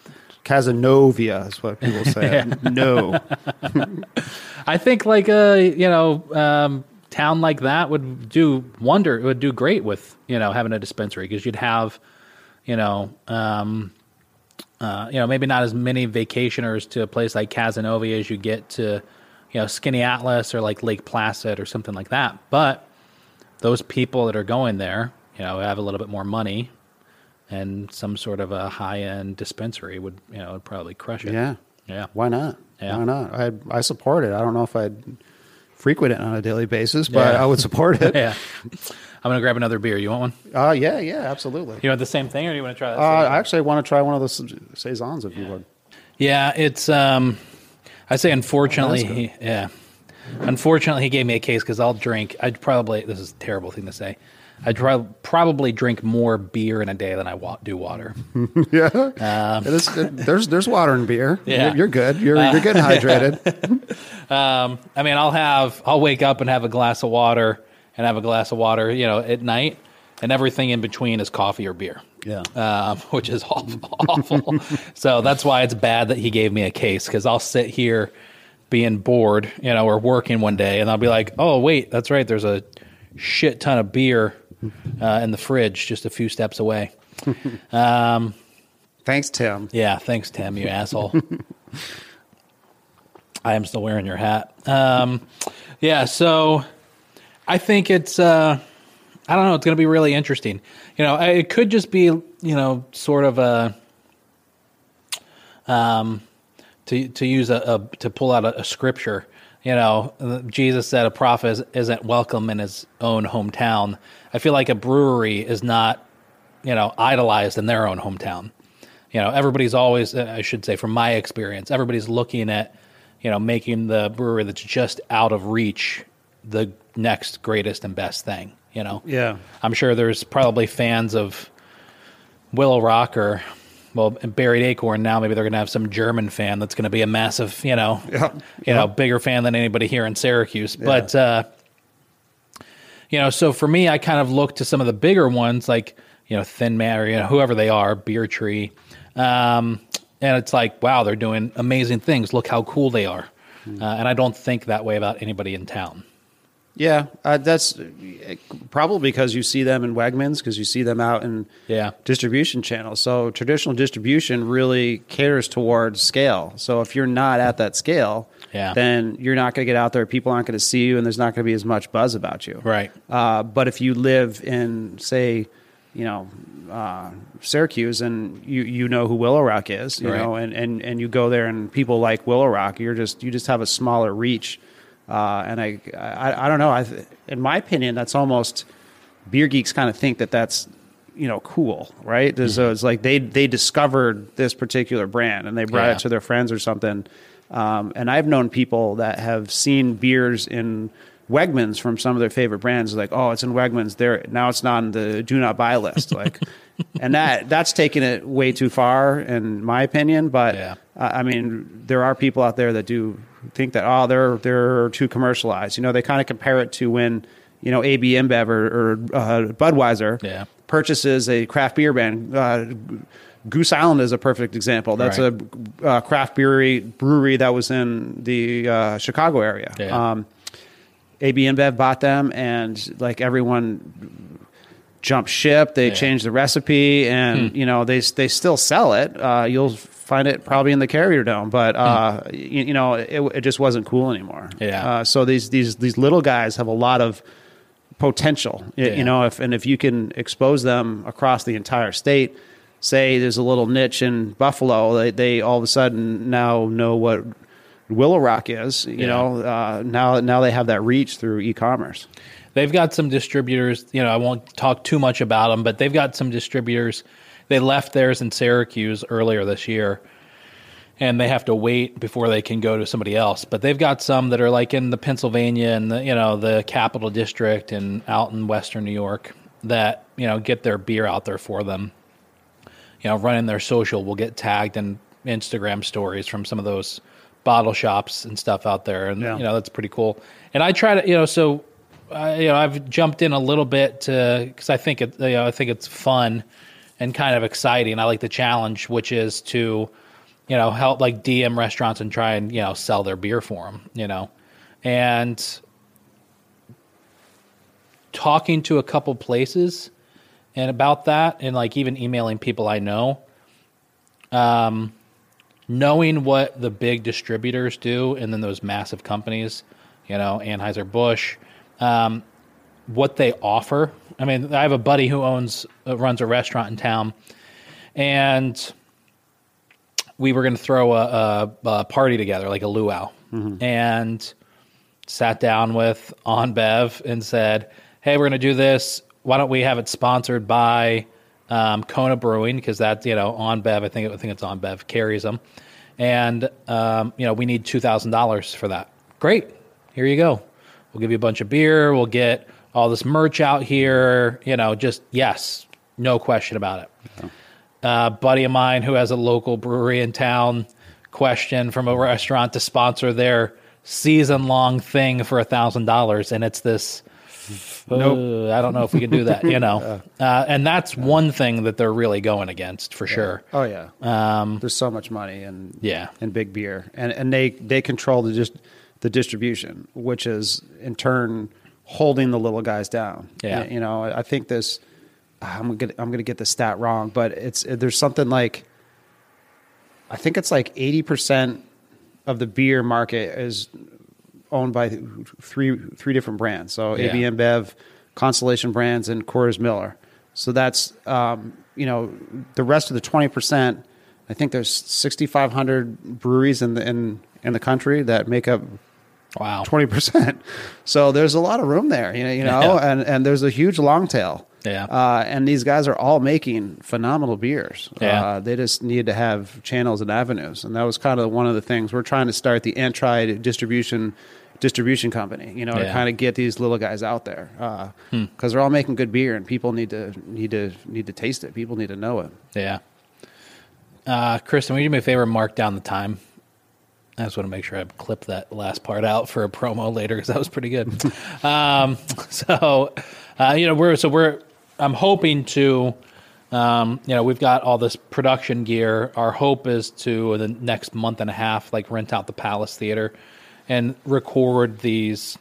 Casanovia is what people say. No, I think like a you know um, town like that would do wonder. It would do great with you know having a dispensary because you'd have you know um, uh, you know maybe not as many vacationers to a place like Casanova as you get to you know Skaneateles or like Lake Placid or something like that. But those people that are going there, you know, have a little bit more money. And some sort of a high end dispensary would, you know, would probably crush it. yeah. Yeah. Why not? Yeah. Why not? I I support it. I don't know if I'd frequent it on a daily basis, but Yeah. I would support it. yeah. I'm gonna grab another beer. You want one? Uh, yeah, yeah, absolutely. You want the same thing, or do you want to try that? Uh, I actually want to try one of those saisons, if you would. yeah, it's. Um, I say unfortunately, Oh, he, yeah. Unfortunately, he gave me a case because I'll drink. I'd probably. This is a terrible thing to say. I'd prob- probably drink more beer in a day than I wa- do water. yeah, is, it- there's there's water in beer. Yeah. you're, you're good. You're you're getting hydrated. Um, I mean, I'll have. I'll wake up and have a glass of water, and have a glass of water, you know, at night, and everything in between is coffee or beer. Yeah. um, which is awful. awful. so that's why it's bad that he gave me a case because I'll sit here being bored, you know, or working one day, and I'll be like, "Oh, wait, that's right. There's a shit ton of beer uh, in the fridge just a few steps away." um, Thanks, Tim. yeah, thanks, Tim. You asshole. I am still wearing your hat. Um, yeah, so I think it's. Uh, I don't know. It's going to be really interesting. You know, it could just be you know sort of a. Um, to to use a, a to pull out a, a scripture. You know, Jesus said a prophet is, isn't welcome in his own hometown. I feel like a brewery is not, you know, idolized in their own hometown. You know, everybody's always, uh, I should say, from my experience, everybody's looking at, you know, making the brewery that's just out of reach the next greatest and best thing. You know, Yeah. I'm sure there's probably fans of Willow Rock or well Buried Acorn now. Maybe they're going to have some German fan that's going to be a massive, you know, Yeah. you know, bigger fan than anybody here in Syracuse. But uh, you know, so for me, I kind of look to some of the bigger ones like you know Thin Man or you know, whoever they are, Beer Tree, um, and it's like wow, they're doing amazing things. Look how cool they are. Uh, and I don't think that way about anybody in town. Yeah, uh, that's uh, probably because you see them in Wegmans, because you see them out in Yeah. distribution channels. So traditional distribution really caters towards scale. So if you're not at that scale, Yeah. then you're not going to get out there. People aren't going to see you, and there's not going to be as much buzz about you. Right. Uh, but if you live in, say, you know, uh, Syracuse, and you you know who Willow Rock is, you Right. know, and, and and you go there, and people like Willow Rock, you're just you just have a smaller reach. Uh, and I, I I don't know. I in my opinion, that's almost beer geeks kind of think that that's you know cool, right? Mm-hmm. So it's like they they discovered this particular brand and they brought Yeah. it to their friends or something. Um, and I've known people that have seen beers in Wegmans from some of their favorite brands, like, oh, it's in Wegmans. There now, it's not on the do not buy list. Like, and that that's taking it way too far, in my opinion. But Yeah. I I mean, there are people out there that do think that oh, they're they're too commercialized. You know, they kind of compare it to when you know AB InBev or, or uh, Budweiser Yeah. purchases a craft beer brand. Uh, Goose Island is a perfect example. That's Right. a uh, craft brewery brewery that was in the uh, Chicago area. Yeah. Um, AB InBev bought them, and like everyone jumped ship. They Yeah. Hmm. changed the recipe, and you know they they still sell it. Uh, you'll find it probably in the Carrier Dome, but uh, you, you know it, it just wasn't cool anymore. Hmm. Yeah. Uh, so these these these little guys have a lot of potential. Yeah. You know, if and if you can expose them across the entire state. Say there's a little niche in Buffalo, they, they all of a sudden now know what Willow Rock is. You Yeah. know, uh, now now they have that reach through e-commerce. They've got some distributors. You know, I won't talk too much about them, but they've got some distributors. They left theirs in Syracuse earlier this year, and they have to wait before they can go to somebody else. But they've got some that are like in the Pennsylvania and the you know the Capital District and out in Western New York that you know get their beer out there for them. You know, running their social will get tagged in Instagram stories from some of those bottle shops and stuff out there, and Yeah. you know that's pretty cool. And I try to you know so I, you know, I've jumped in a little bit to because I think it, you know, I think it's fun and kind of exciting. I like the challenge, which is to, you know, help like DM restaurants and try and you know sell their beer for them, you know, and talking to a couple places and about that, and like even emailing people I know. Um, knowing what the big distributors do, and then those massive companies, you know, Anheuser Busch, um, what they offer. I mean, I have a buddy who owns uh, runs a restaurant in town, and we were going to throw a, a, a party together, like a luau, and sat down with InBev and said, "Hey, we're going to do this. Why don't we have it sponsored by um, Kona Brewing because that's you know InBev. I think I think it's InBev carries them, and um, you know we need two thousand dollars for that. Great, here you go. We'll give you a bunch of beer. We'll get all this merch out here. You know, just yes, no question about it." uh, buddy of mine who has a local brewery in town question from a restaurant to sponsor their season long thing for a thousand dollars and it's this "Uh, i don't know if we can do that you know uh, and that's one thing that they're really going against for sure Oh yeah. Um, There's so much money in Yeah. in big beer, and and they they control the just the distribution, which is in turn holding the little guys down. Yeah. You know, I think this. I'm gonna I'm gonna get the stat wrong, but it's there's something like. I think it's like eighty percent of the beer market is owned by three three different brands. So Yeah. AB InBev, Constellation Brands, and Coors Miller. So that's um, you know the rest of the twenty percent. I think there's sixty five hundred breweries in the in in the country that make up wow twenty percent. So there's a lot of room there, you know, you know, Yeah. and and there's a huge long tail. Yeah. Uh, and these guys are all making phenomenal beers. Yeah. Uh, they just need to have channels and avenues, and that was kind of one of the things we're trying to start the Antride distribution distribution company. You know, to kind of get these little guys out there because they're all making good beer, and people need to need to need to taste it. People need to know it. yeah uh, kristen will you do me a favor mark down the time I just want to make sure I clip that last part out for a promo later because that was pretty good. um, so, uh, you know, we're so we're. I'm hoping to, um, you know, we've got all this production gear. Our hope is to in the next month and a half, like rent out the Palace Theater, and record these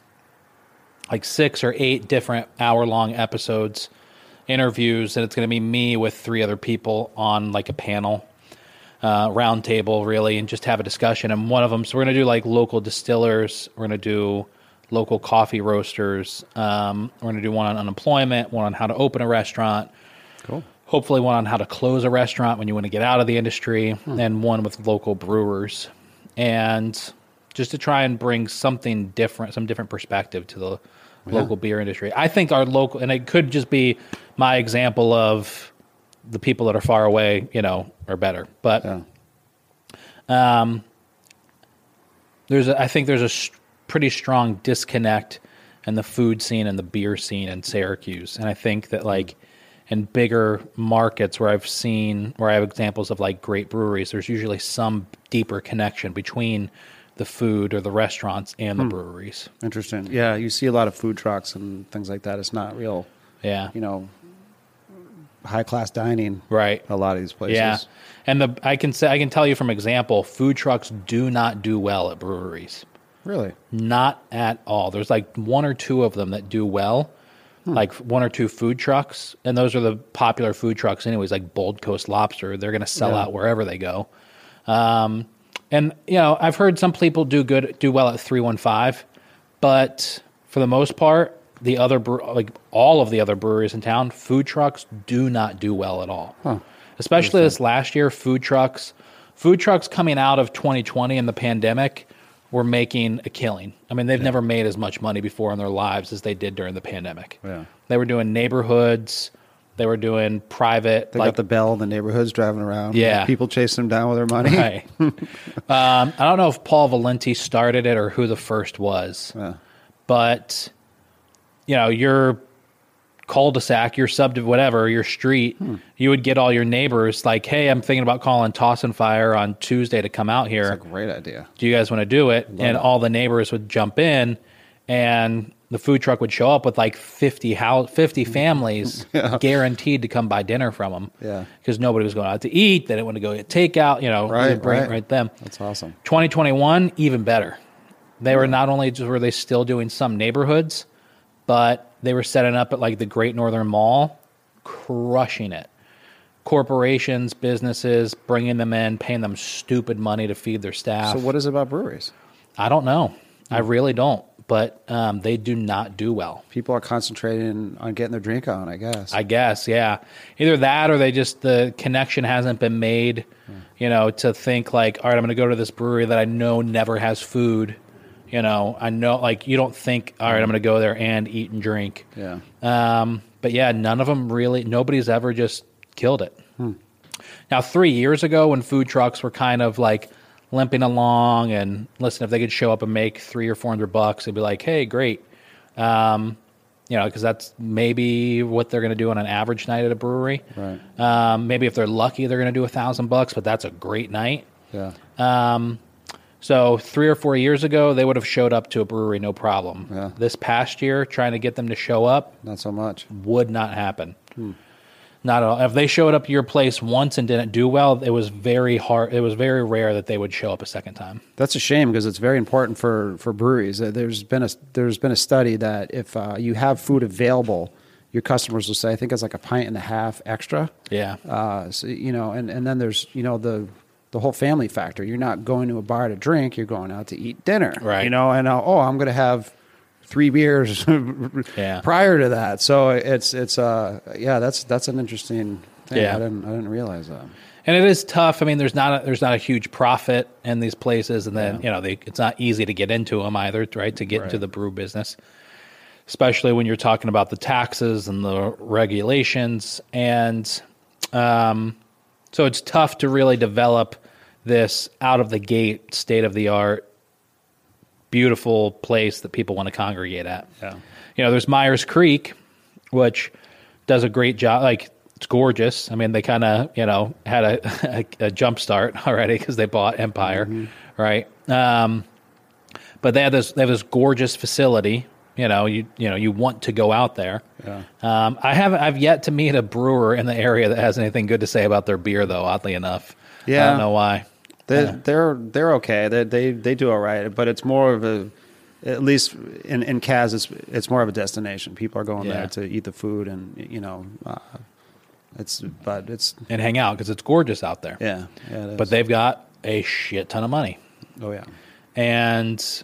like six or eight different hour long episodes, interviews, and it's going to be me with three other people on like a panel uh, round table really and just have a discussion. And one of them, so we're going to do like local distillers. We're going to do local coffee roasters. Um, we're going to do one on unemployment, one on how to open a restaurant. Cool. Hopefully, one on how to close a restaurant when you want to get out of the industry, and one with local brewers. And just to try and bring something different, some different perspective to the local beer industry. I think our local, and it could just be my example of the people that are far away, you know, are better. But Yeah. Um, there's a, I think there's a pretty strong disconnect in the food scene and the beer scene in Syracuse, and I think that like in bigger markets where I've seen where I have examples of like great breweries, there's usually some deeper connection between the food or the restaurants and the hmm. breweries. Interesting. Yeah, you see a lot of food trucks and things like that. It's not real, Yeah, you know, high class dining. Right. A lot of these places. Yeah, and the I can say I can tell you from example, food trucks do not do well at breweries. Really. Not at all. There's like one or two of them that do well, like one or two food trucks, and those are the popular food trucks, anyways. Like Bold Coast Lobster, they're going to sell Yeah. out wherever they go. Um, and you know, I've heard some people do good, do well at three one five, but for the most part, the other bre- like all of the other breweries in town, food trucks do not do well at all. Especially this last year, food trucks, food trucks coming out of 2020 and the pandemic were making a killing. I mean, they've never made as much money before in their lives as they did during the pandemic. Yeah. They were doing neighborhoods, they were doing private, They like got the bell in the neighborhoods driving around. Yeah. People chasing them down with their money. Right. um, I don't know if Paul Valenti started it or who the first was, Yeah. but you know, your cul-de-sac, your sub, whatever, your street, hmm. you would get all your neighbors like, "Hey, I'm thinking about calling Toss and Fire on Tuesday to come out here. Great idea. Do you guys want to do it?" and it. all the neighbors would jump in, and the food truck would show up with like 50 house, 50 families guaranteed to come buy dinner from them. Yeah. Because nobody was going out to eat. They didn't want to go get takeout, you know, Right, bring right. right them. That's awesome. 2021, even better. They were not only just were they still doing some neighborhoods, but they were setting up at like the Great Northern Mall, crushing it. Corporations, businesses, bringing them in, paying them stupid money to feed their staff. So what is it about breweries? I don't know. I really don't. But um, they do not do well. People are concentrating on getting their drink on, I guess. I guess, yeah. Either that or they just the connection hasn't been made, you know, to think like, all right, I'm going to go to this brewery that I know never has food. You know, I know like you don't think, all right, I'm going to go there and eat and drink. yeah. Um, but yeah, none of them really. Nobody's ever just killed it. Now, three years ago, when food trucks were kind of like limping along, and listen, if they could show up and make three or four hundred bucks, it'd be like, hey, great. Um, you know, because that's maybe what they're going to do on an average night at a brewery. Right. Um, maybe if they're lucky, they're going to do a thousand bucks, but that's a great night. Yeah. So three or four years ago, they would have showed up to a brewery no problem. Yeah. This past year, trying to get them to show up Not so much. would not happen. Not at all. If they showed up to your place once and didn't do well, it was very hard. It was very rare that they would show up a second time. That's a shame because it's very important for, for breweries. Uh, There's been a there's been a study that if uh, you have food available, your customers will say, I think it's like a pint and a half extra. Yeah. Uh, so, you know, and, and then there's you know the the whole family factor. You're not going to a bar to drink. You're going out to eat dinner. Right. You know, and uh, oh, I'm going to have three beers Yeah. prior to that. So it's it's uh yeah that's that's an interesting thing. Yeah. I didn't I didn't realize that. And it is tough. I mean, there's not a, there's not a huge profit in these places, and then Yeah. you know they, it's not easy to get into them either, right? To get into the brew business, especially when you're talking about the taxes and the regulations, and um, so it's tough to really develop this out of the gate, state of the art, beautiful place that people want to congregate at. Yeah. You know, there's Meier's Creek, which does a great job. Like it's gorgeous. I mean, they kind of you know had a, a, a jump start already because they bought Empire, right? Um, but they have this they have this gorgeous facility. You know, you you know you want to go out there. Yeah. Um, I haven't. I've yet to meet a brewer in the area that has anything good to say about their beer, though. Oddly enough, yeah, I don't know why. They they're they're okay. They they they do all right, but it's more of a at least in in Kaz, it's it's more of a destination. People are going Yeah. there to eat the food, and you know, uh, it's but it's And hang out because it's gorgeous out there. yeah yeah. But they've got a shit ton of money. oh yeah and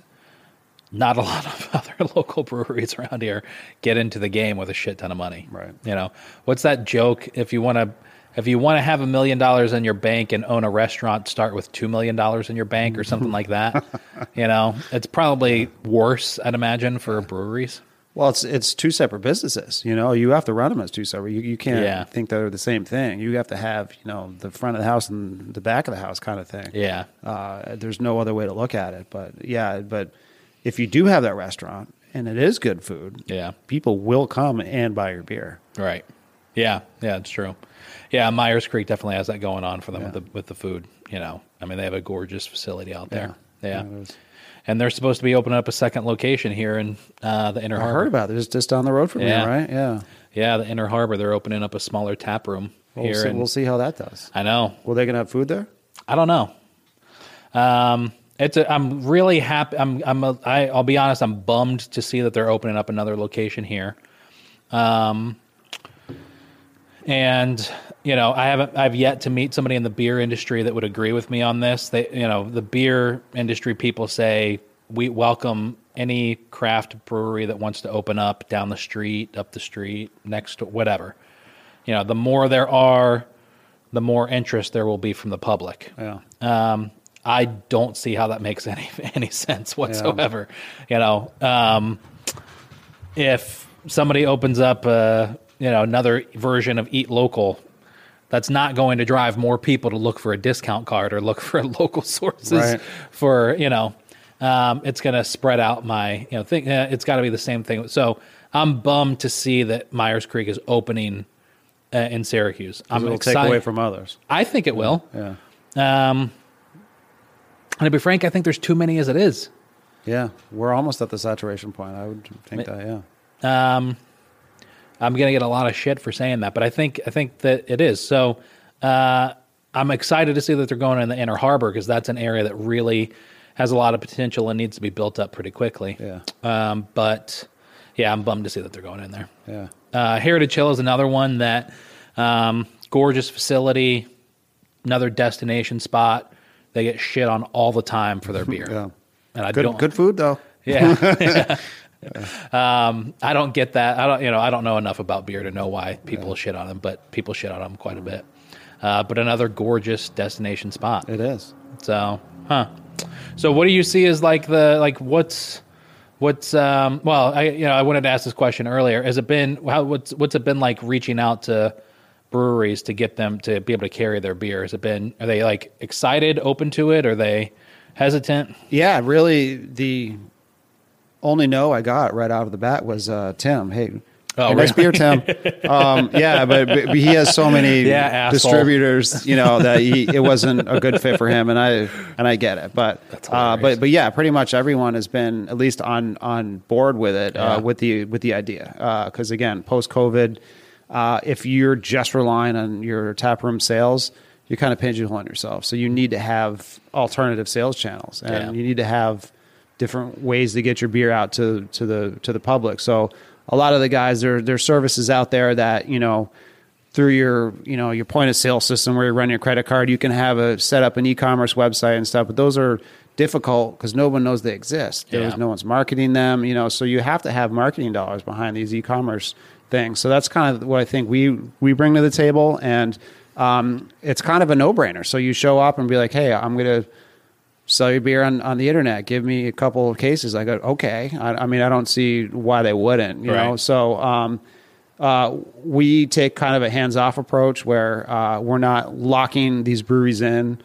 not a lot of other local breweries around here get into the game with a shit ton of money. Right. You know, what's that joke? If you want to, if you want to have a million dollars in your bank and own a restaurant, start with two million dollars in your bank or something like that. You know, it's probably worse, I'd imagine, for breweries. Well, it's it's two separate businesses. You know, you have to run them as two separate. You you can't Yeah. think they're the same thing. You have to have you know the front of the house and the back of the house kind of thing. Yeah. Uh, there's no other way to look at it. But yeah, but if you do have that restaurant and it is good food, Yeah. people will come and buy your beer. Right. Yeah. Yeah, it's true. Yeah, Meier's Creek definitely has that going on for them Yeah. with the with the food. You know, I mean, they have a gorgeous facility out there. Yeah. is. and they're supposed to be opening up a second location here in uh, the Inner I Harbor. heard about it. It's just down the road from Yeah. here, right? Yeah. Yeah, the Inner Harbor. They're opening up a smaller tap room We'll here. see, and we'll see how that does. I know. Will they gonna have food there? I don't know. Um, it's a, I'm really happy. I'm I'm a, I, I'll be honest. I'm bummed to see that they're opening up another location here. Um, and you know, I haven't. I've yet to meet somebody in the beer industry that would agree with me on this. They, you know, the beer industry people say we welcome any craft brewery that wants to open up down the street, up the street, next to whatever. You know, the more there are, the more interest there will be from the public. Yeah. Um, I don't see how that makes any any sense whatsoever. You know, um, if somebody opens up, uh, you know, another version of Eat Local, that's not going to drive more people to look for a discount card or look for local sources Right. for you know. Um, it's going to spread out my you know thing. Uh, it's got to be the same thing. So I'm bummed to see that Meier's Creek is opening uh, in Syracuse. I'm It'll excited. take away from others. I think it will. Yeah. Um, and to be frank, I think there's too many as it is. Yeah. We're almost at the saturation point. I would think that, yeah. Um, I'm gonna get a lot of shit for saying that, but I think I think that it is. So uh, I'm excited to see that they're going in the Inner Harbor because that's an area that really has a lot of potential and needs to be built up pretty quickly. Yeah. Um, but yeah, I'm bummed to see that they're going in there. Yeah. Uh, Heritage Hill is another one that um, gorgeous facility, another destination spot. They get shit on all the time for their beer. Yeah. And I Good don't, good food though. Yeah. um, I don't get that. I don't, you know, I don't know enough about beer to know why people shit on them, but people shit on them quite a bit. Uh, but another gorgeous destination spot. It is. So, huh. So what do you see as like the, like what's, what's, um, well, I, you know, I wanted to ask this question earlier. Has it been, how, what's, what's it been like reaching out to breweries to get them to be able to carry their beer? Has it been, are they like excited, open to it? Are they hesitant? Yeah, really the only no I got right out of the bat was uh, Tim. Hey, Oh, hey, nice beer, Tim. um, yeah, but, but he has so many Yeah, distributors, you know, that he, it wasn't a good fit for him, and I and I get it. But uh, but but yeah, pretty much everyone has been at least on on board with it, Yeah. uh, with the with the idea. Because again, post COVID, uh, if you're just relying on your tap room sales, you're kind of pigeonholing yourself. So you need to have alternative sales channels, and Yeah. you need to have different ways to get your beer out to to the to the public. So a lot of the guys there there's services out there that you know through your you know your point of sale system where you run your credit card you can have a set up an e-commerce website and stuff but those are difficult because no one knows they exist there's Yeah. no one's marketing them you know so you have to have marketing dollars behind these e-commerce things so that's kind of what i think we we bring to the table and um, it's kind of a no-brainer so you show up and be like hey i'm gonna sell your beer on, on the internet. Give me a couple of cases. I go, okay. I, I mean, I don't see why they wouldn't, you know? So, um, uh, we take kind of a hands off approach where, uh, we're not locking these breweries in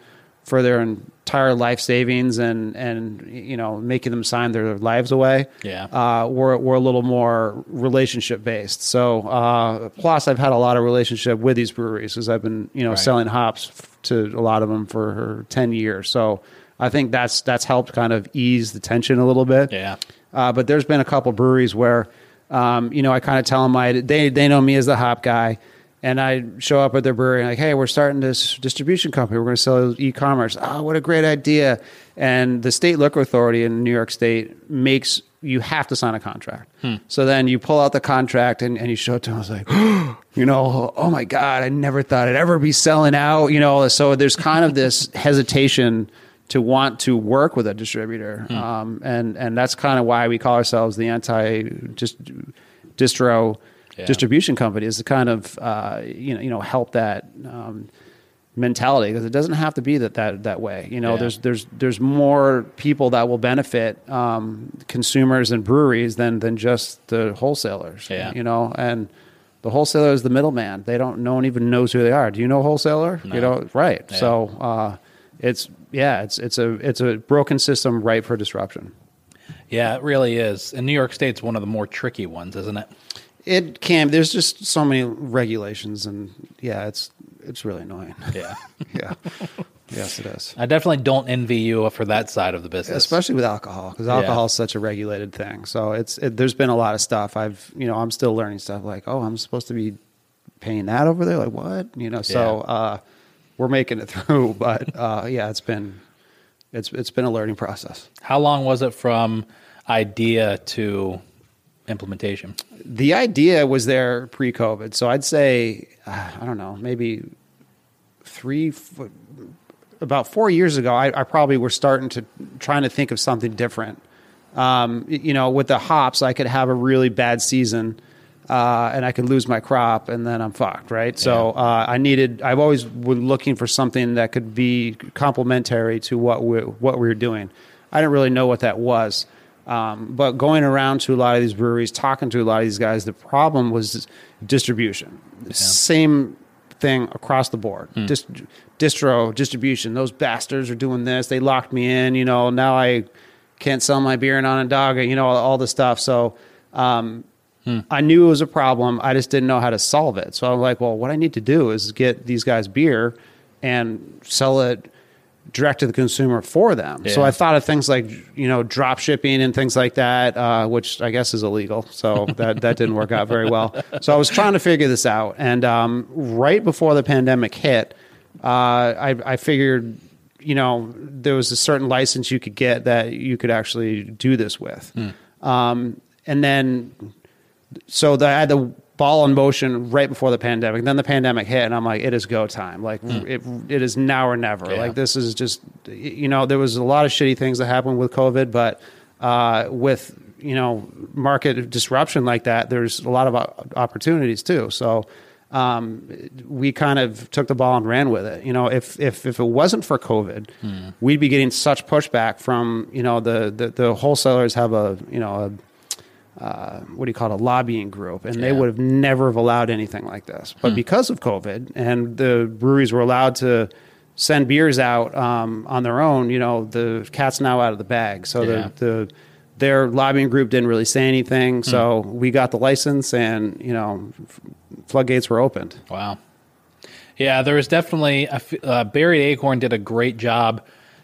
for their entire life savings and, and, you know, making them sign their lives away. Yeah. Uh, we're, we're a little more relationship based. So, uh, plus I've had a lot of relationship with these breweries because I've been, you know, Right. selling hops to a lot of them for 10 years. So I think that's, that's helped kind of ease the tension a little bit. Yeah. Uh, but there's been a couple breweries where, um, you know, I kind of tell them I, they, they know me as the hop guy. And I show up at their brewery like, hey, we're starting this distribution company. We're going to sell e-commerce. Oh, what a great idea! And the state liquor authority in New York State makes you have to sign a contract. So then you pull out the contract and, and you show it to them. I was like, you know, oh my god, I never thought I'd ever be selling out. You know, so there's kind of this hesitation to want to work with a distributor, um, and and that's kind of why we call ourselves the anti just distro Yeah. distribution company is to kind of uh, you know you know help that um, mentality because it doesn't have to be that that that way. You know, Yeah. there's there's there's more people that will benefit um, consumers and breweries than than just the wholesalers. Yeah. you know, and the wholesaler is the middleman. They don't. No one even knows who they are. Do you know a wholesaler? No. You know, right? Yeah. So uh, it's yeah, it's it's a it's a broken system ripe for disruption. Yeah, it really is. And New York State's one of the more tricky ones, isn't it? It can. There's just so many regulations, and yeah, it's it's really annoying. Yeah. yeah. Yes, it is. I definitely don't envy you for that side of the business. especially with alcohol because alcohol is such a regulated thing so it's it, there's been a lot of stuff i've you know i'm still learning stuff like oh i'm supposed to be paying that over there like what you know so Yeah. uh we're making it through but uh yeah it's been it's it's been a learning process How long was it from idea to implementation? the idea was there pre-covid so i'd say uh, i don't know maybe three about four years ago I, I probably were starting to trying to think of something different. Um, you know with the hops i could have a really bad season uh, and i could lose my crop and then i'm fucked right? So uh, i needed i've always been looking for something that could be complementary to what we what we were doing. I didn't really know what that was um, but going around to a lot of these breweries, talking to a lot of these guys, the problem was distribution. Same thing across the board. Dist- distro distribution. Those bastards are doing this. They locked me in. You know, now I can't sell my beer in Onondaga. You know, all, all the stuff. So um, I knew it was a problem. I just didn't know how to solve it. So I'm like, well, what I need to do is get these guys beer and sell it direct to the consumer for them. So I thought of things like you know drop shipping and things like that, uh, which I guess is illegal. So that that didn't work out very well. So I was trying to figure this out, and um, right before the pandemic hit, uh, I, I figured you know there was a certain license you could get that you could actually do this with, um, and then so the, I had the ball in motion right before the pandemic. Then the pandemic hit, and I'm like, it is go time. Like it, it is now or never. Yeah. Like this is just, you know, there was a lot of shitty things that happened with COVID, but uh, with you know market disruption like that, there's a lot of opportunities too. So. Um, we kind of took the ball and ran with it. You know, if if if it wasn't for COVID, Hmm. we'd be getting such pushback from you know the the, the wholesalers have a you know a uh, what do you call it, a lobbying group, and they would have never have allowed anything like this. But because of COVID, and the breweries were allowed to send beers out um, on their own, you know, the cat's now out of the bag. So Yeah. the the their lobbying group didn't really say anything. So we got the license, and you know, floodgates were opened. Wow. Yeah, there was definitely a, uh, Buried Acorn did a great job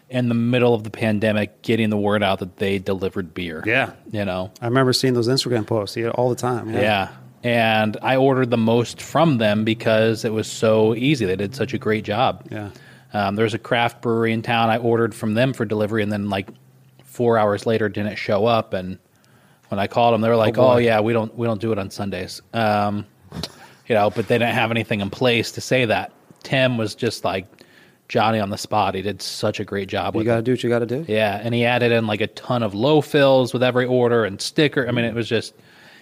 in the middle of the pandemic getting the word out that they delivered beer. Yeah. You know. I remember seeing those Instagram posts yeah, all the time. Yeah. And I ordered the most from them because it was so easy. They did such a great job. Yeah. Um, there's a craft brewery in town. I ordered from them for delivery, and then like four hours later, didn't show up. And when I called them, they were like, boy. "Oh, yeah, we don't we don't do it on Sundays." Um, you know, but they didn't have anything in place to say that. Tim was just like Johnny on the spot. He did such a great job You with got to do what you got to do. Yeah, and he added in like a ton of low fills with every order and sticker. I mean, it was just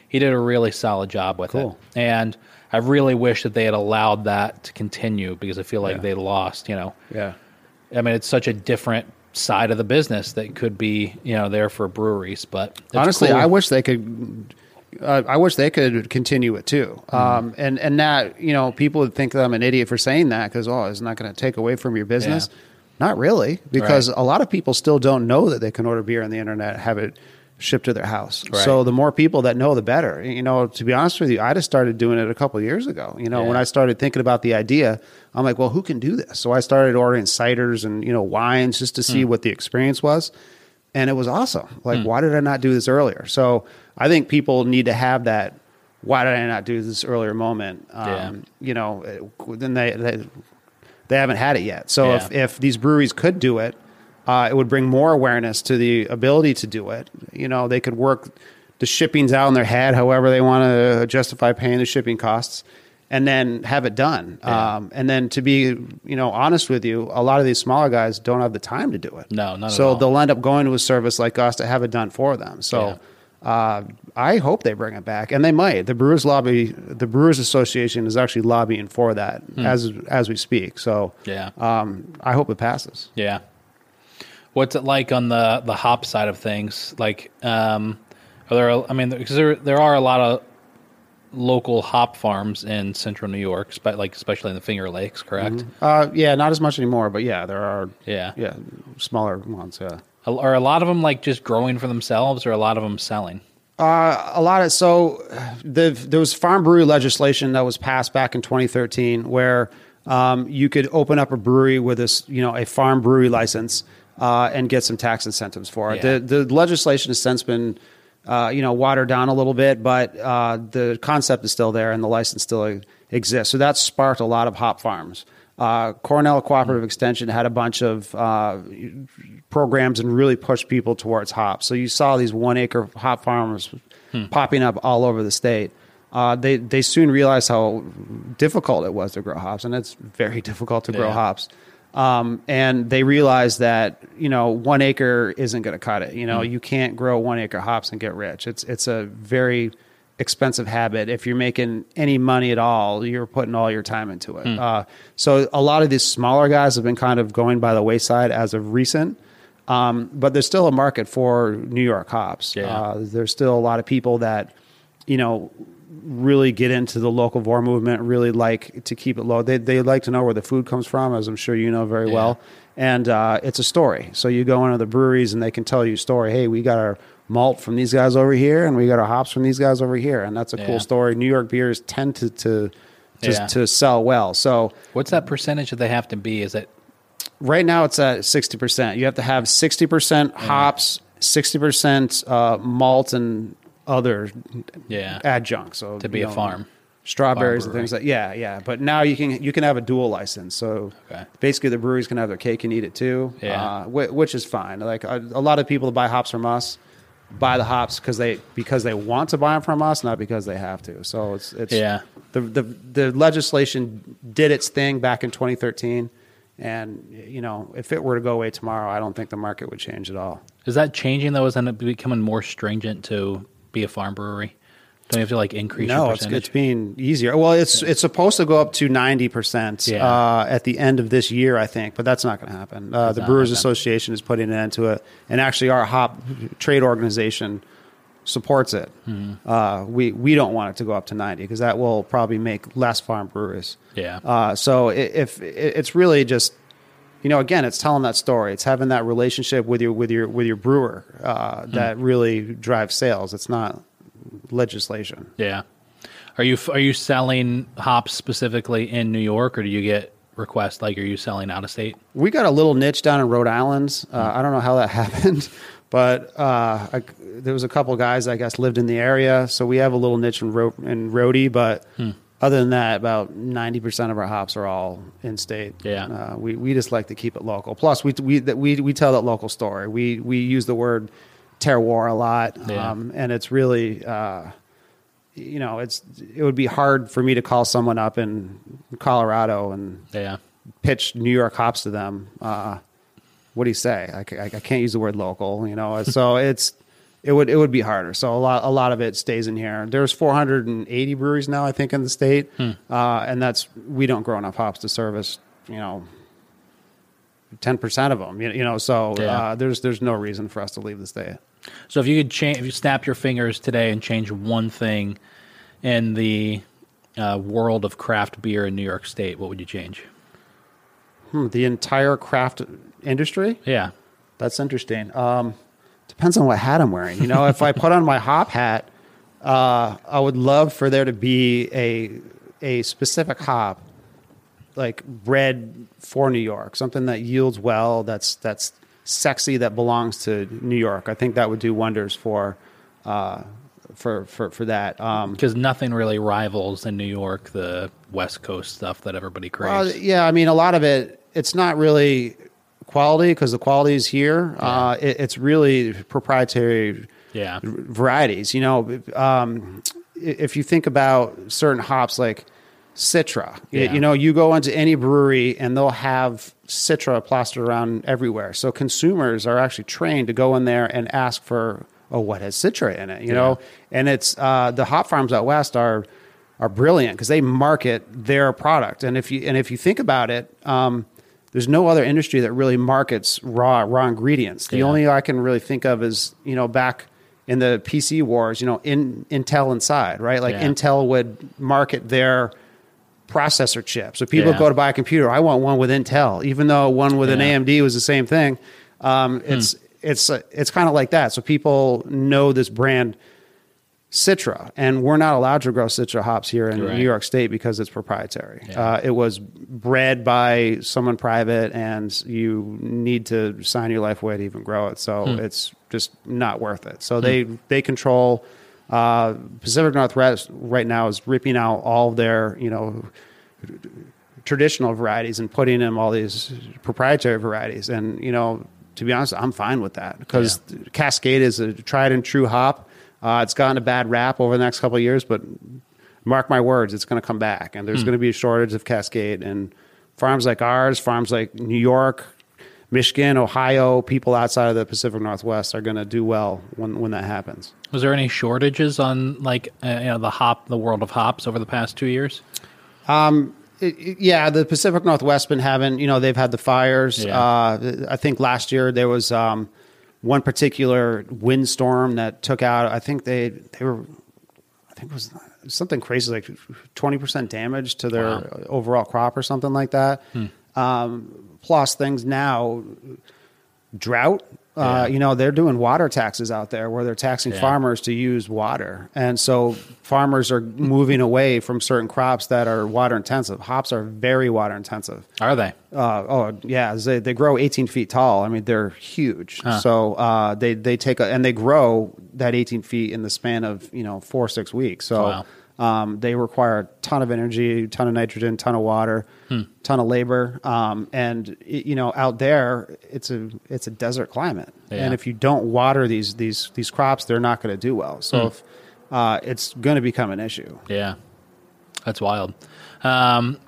he did a really solid job with Cool. it. And I really wish that they had allowed that to continue because I feel like Yeah. they lost. You know, Yeah. I mean, it's such a different side of the business that could be you know there for breweries. But Honestly, cool. I wish they could. Uh, I wish they could continue it too. Hmm. Um, and and that you know people would think that I'm an idiot for saying that because oh, it's not going to take away from your business. Yeah. Not really, because Right. a lot of people still don't know that they can order beer on the internet, have it shipped to their house. Right. So the more people that know, the better. You know, to be honest with you, I just started doing it a couple of years ago. You know, when I started thinking about the idea, I'm like, well, who can do this? So I started ordering ciders and you know wines just to see Hmm. what the experience was and it was awesome. Like, Hmm. why did I not do this earlier? So I think people need to have that. Why did I not do this earlier moment? Um, Yeah. You know, then they, they they haven't had it yet. So if Yeah. if these breweries could do it, uh, it would bring more awareness to the ability to do it. You know, they could work the shippings out in their head, however they want to justify paying the shipping costs, and then have it done. Yeah. Um, and then to be, you know, honest with you, a lot of these smaller guys don't have the time to do it. No, not so they'll end up going to a service like us to have it done for them. So. Uh, I hope they bring it back, and they might. The Brewers lobby, the Brewers Association, is actually lobbying for that as as we speak. So, Hmm. Yeah. um, I hope it passes. Yeah. What's it like on the the hop side of things? Like, um, are there? I mean, because there there are a lot of local hop farms in central New York, but like especially in the Finger Lakes, correct? Uh, yeah, not as much anymore, but yeah, there are Yeah. yeah smaller ones. Yeah, Are a lot of them like just growing for themselves, or a lot of them selling? uh, a lot of so the there was farm brewery legislation that was passed back in 2013 where um, you could open up a brewery with this, you know, a farm brewery license uh, and get some tax incentives for it. Yeah. The, the legislation has since been, uh, you know, watered down a little bit, but uh, the concept is still there and the license still exists. So that sparked a lot of hop farms. Uh, Cornell Cooperative Extension had a bunch of uh, programs and really pushed people towards hops. So you saw these one acre hop farms popping up all over the state. Uh, they they soon realized how difficult it was to grow hops, and it's very difficult to grow Yeah. hops. Um, and they realized that you know one acre isn't going to cut it. You know you can't grow one acre hops and get rich. It's it's a very expensive habit. If you're making any money at all, you're putting all your time into it. Uh, so a lot of these smaller guys have been kind of going by the wayside as of recent. Um, but there's still a market for New York hops. Yeah. Uh, there's still a lot of people that, you know, really get into the locavore movement, really like to keep it low. They, they like to know where the food comes from, as I'm sure you know very Yeah. well. And uh, it's a story. So you go into the breweries and they can tell you a story. Hey, we got our malt from these guys over here, and we got our hops from these guys over here, and that's a Yeah. cool story. New York beers tend to to to, Yeah. to sell well. So What's that percentage that they have to be? Is it right now it's at 60%. You have to have 60% hops, 60% uh, malt and other yeah adjuncts. So to be a know, farm? strawberries farm and things like yeah, yeah. But now you can you can have a dual license. So Okay. basically the breweries can have their cake and eat it too. Yeah. uh, whi- which is fine. Like a, a lot of people that buy hops from us buy the hops because they because they want to buy them from us, not because they have to. So it's it's Yeah. The the the legislation did its thing back in 2013. And you know, if it were to go away tomorrow, I don't think the market would change at all. Is that changing though? Is it becoming more stringent to be a farm brewery? Don't you have to like increase No, your it's, it's being easier. Well, it's it's supposed to go up to ninety percent uh, at the end of this year, I think, but that's not going to happen. Uh, the Brewers happen. Association is putting an end to it, and actually, our hop trade organization supports it. Mm-hmm. Uh, we we don't want it to go up to ninety because that will probably make less farm breweries. Yeah. Uh, so if it's really just you know again it's telling that story it's having that relationship with your with your with your brewer uh, Hmm. that really drives sales it's not legislation Yeah. Are you are you selling hops specifically in New York, or do you get requests like are you selling out of state? we got a little niche down in Rhode Island. Uh, I don't know how that happened, but uh, I, there was a couple guys I guess lived in the area, so we have a little niche in Ro- in Rhodey. But Hmm. other than that, about ninety percent of our hops are all in state. Yeah. uh, we we just like to keep it local. Plus, we we we we tell that local story. We we use the word terroir a lot, Yeah. um, and it's really. Uh, you know, it's it would be hard for me to call someone up in Colorado and Yeah. pitch New York hops to them, uh, what do you say? I, I, I can't use the word local, you know. So it's it would it would be harder. So a lot a lot of it stays in here. There's 480 breweries now, I think, in the state, Hmm. uh, and that's we don't grow enough hops to service, you know. Ten percent of them, you you know, so Yeah. uh, there's there's no reason for us to leave the state. So if you could change, if you snap your fingers today and change one thing in the uh, world of craft beer in New York State, what would you change? Hmm, the entire craft industry, Yeah. That's interesting. Um, depends on what hat I'm wearing. You know, if I put on my hop hat, uh, I would love for there to be a a specific hop, like bred for New York, something that yields well, that's that's sexy, that belongs to New York. I think that would do wonders for uh, for for for that. Um, Because nothing really rivals in New York the West Coast stuff that everybody Well, yeah, I mean, a lot of it, it's not really quality because the quality is here. Uh, it, it's really proprietary yeah. varieties. You know, um, if you think about certain hops like Citra, Yeah. you know, you go into any brewery and they'll have Citra plastered around everywhere. So consumers are actually trained to go in there and ask for, oh, what has Citra in it? You know, and it's uh, the hop farms out west are are brilliant because they market their product. And if you and if you think about it. Um, there's no other industry that really markets raw raw ingredients. The Yeah. only I can really think of is you know back in the PC wars, you know, in Intel inside, right? Like Yeah. Intel would market their processor chip. So people Yeah. go to buy a computer. I want one with Intel, even though one with an AMD was the same thing. Um, it's it's uh, it's kind of like that. So people know this brand Citra, and we're not allowed to grow Citra hops here in Right. New York State because it's proprietary. Uh, it was bred by someone private, and you need to sign your life away to even grow it. So it's just not worth it. So they they control. Uh, Pacific Northwest right now is ripping out all their you know traditional varieties and putting in all these proprietary varieties. And you know, to be honest, I'm fine with that because Cascade is a tried and true hop. Uh, it's gotten a bad rap over the next couple of years, but mark my words, it's going to come back, and there's going to be a shortage of Cascade. And farms like ours, farms like New York, Michigan, Ohio, people outside of the Pacific Northwest are going to do well when when that happens. Was there any shortages on like uh, you know the hop, the world of hops over the past two years? It- it- yeah, the Pacific Northwest been having, you know, they've had the fires. Yeah. Uh, I think last year there was um, one particular windstorm that took out. I think they they were, I think it was something crazy like twenty percent damage to their Wow. overall crop or something like that. Um, plus things now, drought. Uh, you know, they're doing water taxes out there where they're taxing Yeah. farmers to use water. And so farmers are moving away from certain crops that are water intensive. Hops are very water intensive. Are they? Uh, oh yeah, they, they grow 18 feet tall. I mean, they're huge. So uh, they they take a, and they grow that 18 feet in the span of you know four six weeks. So Wow. Um, they require a ton of energy, ton of nitrogen, ton of water, ton of labor. Um, and it, you know, out there, it's a it's a desert climate, Yeah. and if you don't water these these these crops, they're not going to do well. So if, uh, it's going to become an issue. Yeah, that's wild. Um,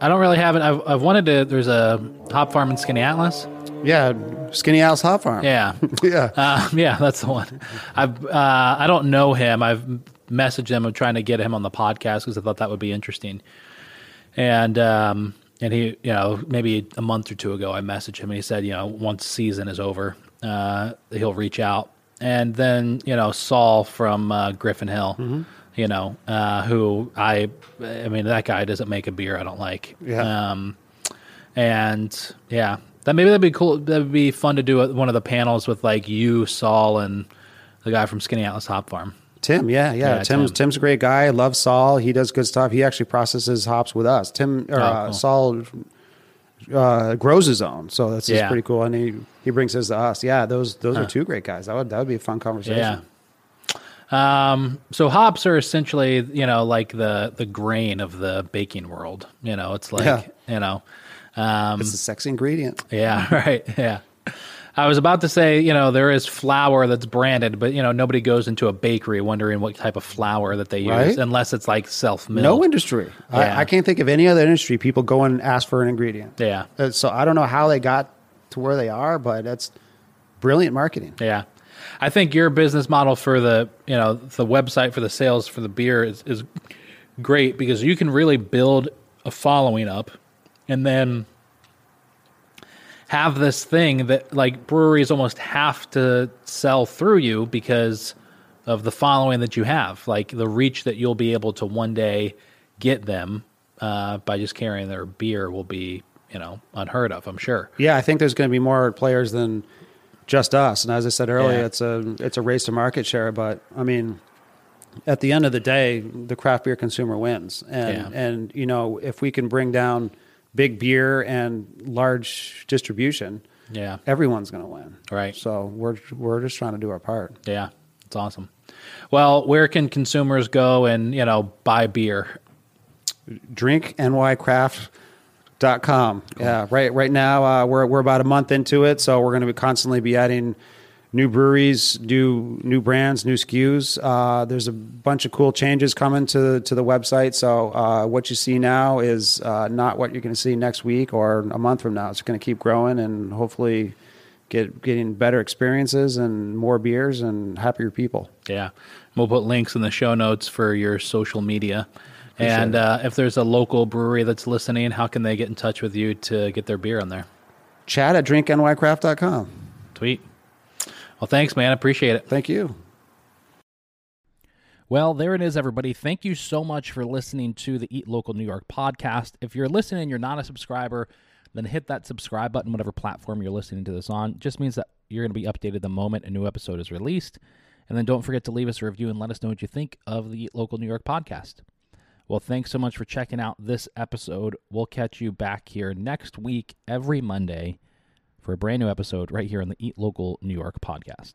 I don't really have it. I've, I've wanted to. There's a hop farm in Skaneateles. Yeah, Skaneateles Hop Farm. Yeah, yeah. uh, yeah, that's the one. I've uh, I don't know him. I've messaged him. I'm trying to get him on the podcast because I thought that would be interesting. And um, and he, you know, maybe a month or two ago, I messaged him and he said, you know, once season is over, uh, he'll reach out. And then you know, Saul from uh, Griffin Hill. You know, uh, who I, I mean, that guy doesn't make a beer I don't like. Yeah. Um, and yeah, that maybe that'd be cool. That'd be fun to do one of the panels with like you, Saul, and the guy from Skaneateles Hop Farm. Tim, yeah, yeah. Yeah, Tim's Tim. Tim's a great guy. I love Saul. He does good stuff. He actually processes hops with us. Tim or Oh, uh, cool. Saul uh, grows his own, so that's Yeah. pretty cool. And he, he brings his to us. Yeah, those those are two great guys. That would that would be a fun conversation. Yeah. Um, so hops are essentially, you know, like the the grain of the baking world. You know, it's like, Yeah. you know, um, It's a sexy ingredient. Yeah, right. Yeah. I was about to say, you know, there is flour that's branded, but you know, nobody goes into a bakery wondering what type of flour that they use Right. unless it's like self milled. No industry. Yeah. I, I can't think of any other industry. People go and ask for an ingredient. Yeah. Uh, So I don't know how they got to where they are, but that's brilliant marketing. Yeah. I think your business model for the, you know, the website for the sales for the beer is, is great because you can really build a following up and then have this thing that like breweries almost have to sell through you because of the following that you have, like the reach that you'll be able to one day get them uh, by just carrying their beer will be, you know, unheard of. I'm sure. Yeah, I think there's going to be more players than just us. And as I said earlier, Yeah. it's a it's a race to market share. But I mean, at the end of the day, the craft beer consumer wins. And Yeah. and you know, if we can bring down big beer and large distribution, Yeah. everyone's going to win. Right. So we're we're just trying to do our part. Yeah, it's awesome. Well, where can consumers go and you know buy beer? drinknycraft.com. Yeah, right right now uh, we're we're about a month into it, so we're going to be constantly be adding new breweries, new new brands, new SKUs. Uh, there's a bunch of cool changes coming to to the website. So uh, what you see now is uh, not what you're going to see next week or a month from now. It's going to keep growing and hopefully get getting better experiences and more beers and happier people. Yeah, we'll put links in the show notes for your social media. And uh, if there's a local brewery that's listening, how can they get in touch with you to get their beer on there? Chad at drinknycraft.com. Tweet. Well, thanks, man. Appreciate it. Thank you. Well, there it is, everybody. Thank you so much for listening to the Eat Local New York podcast. If you're listening, you're not a subscriber, then hit that subscribe button, whatever platform you're listening to this on. It just means that you're going to be updated the moment a new episode is released. And then don't forget to leave us a review and let us know what you think of the Eat Local New York podcast. Well, thanks so much for checking out this episode. We'll catch you back here next week, every Monday for a brand new episode right here on the Eat Local New York podcast.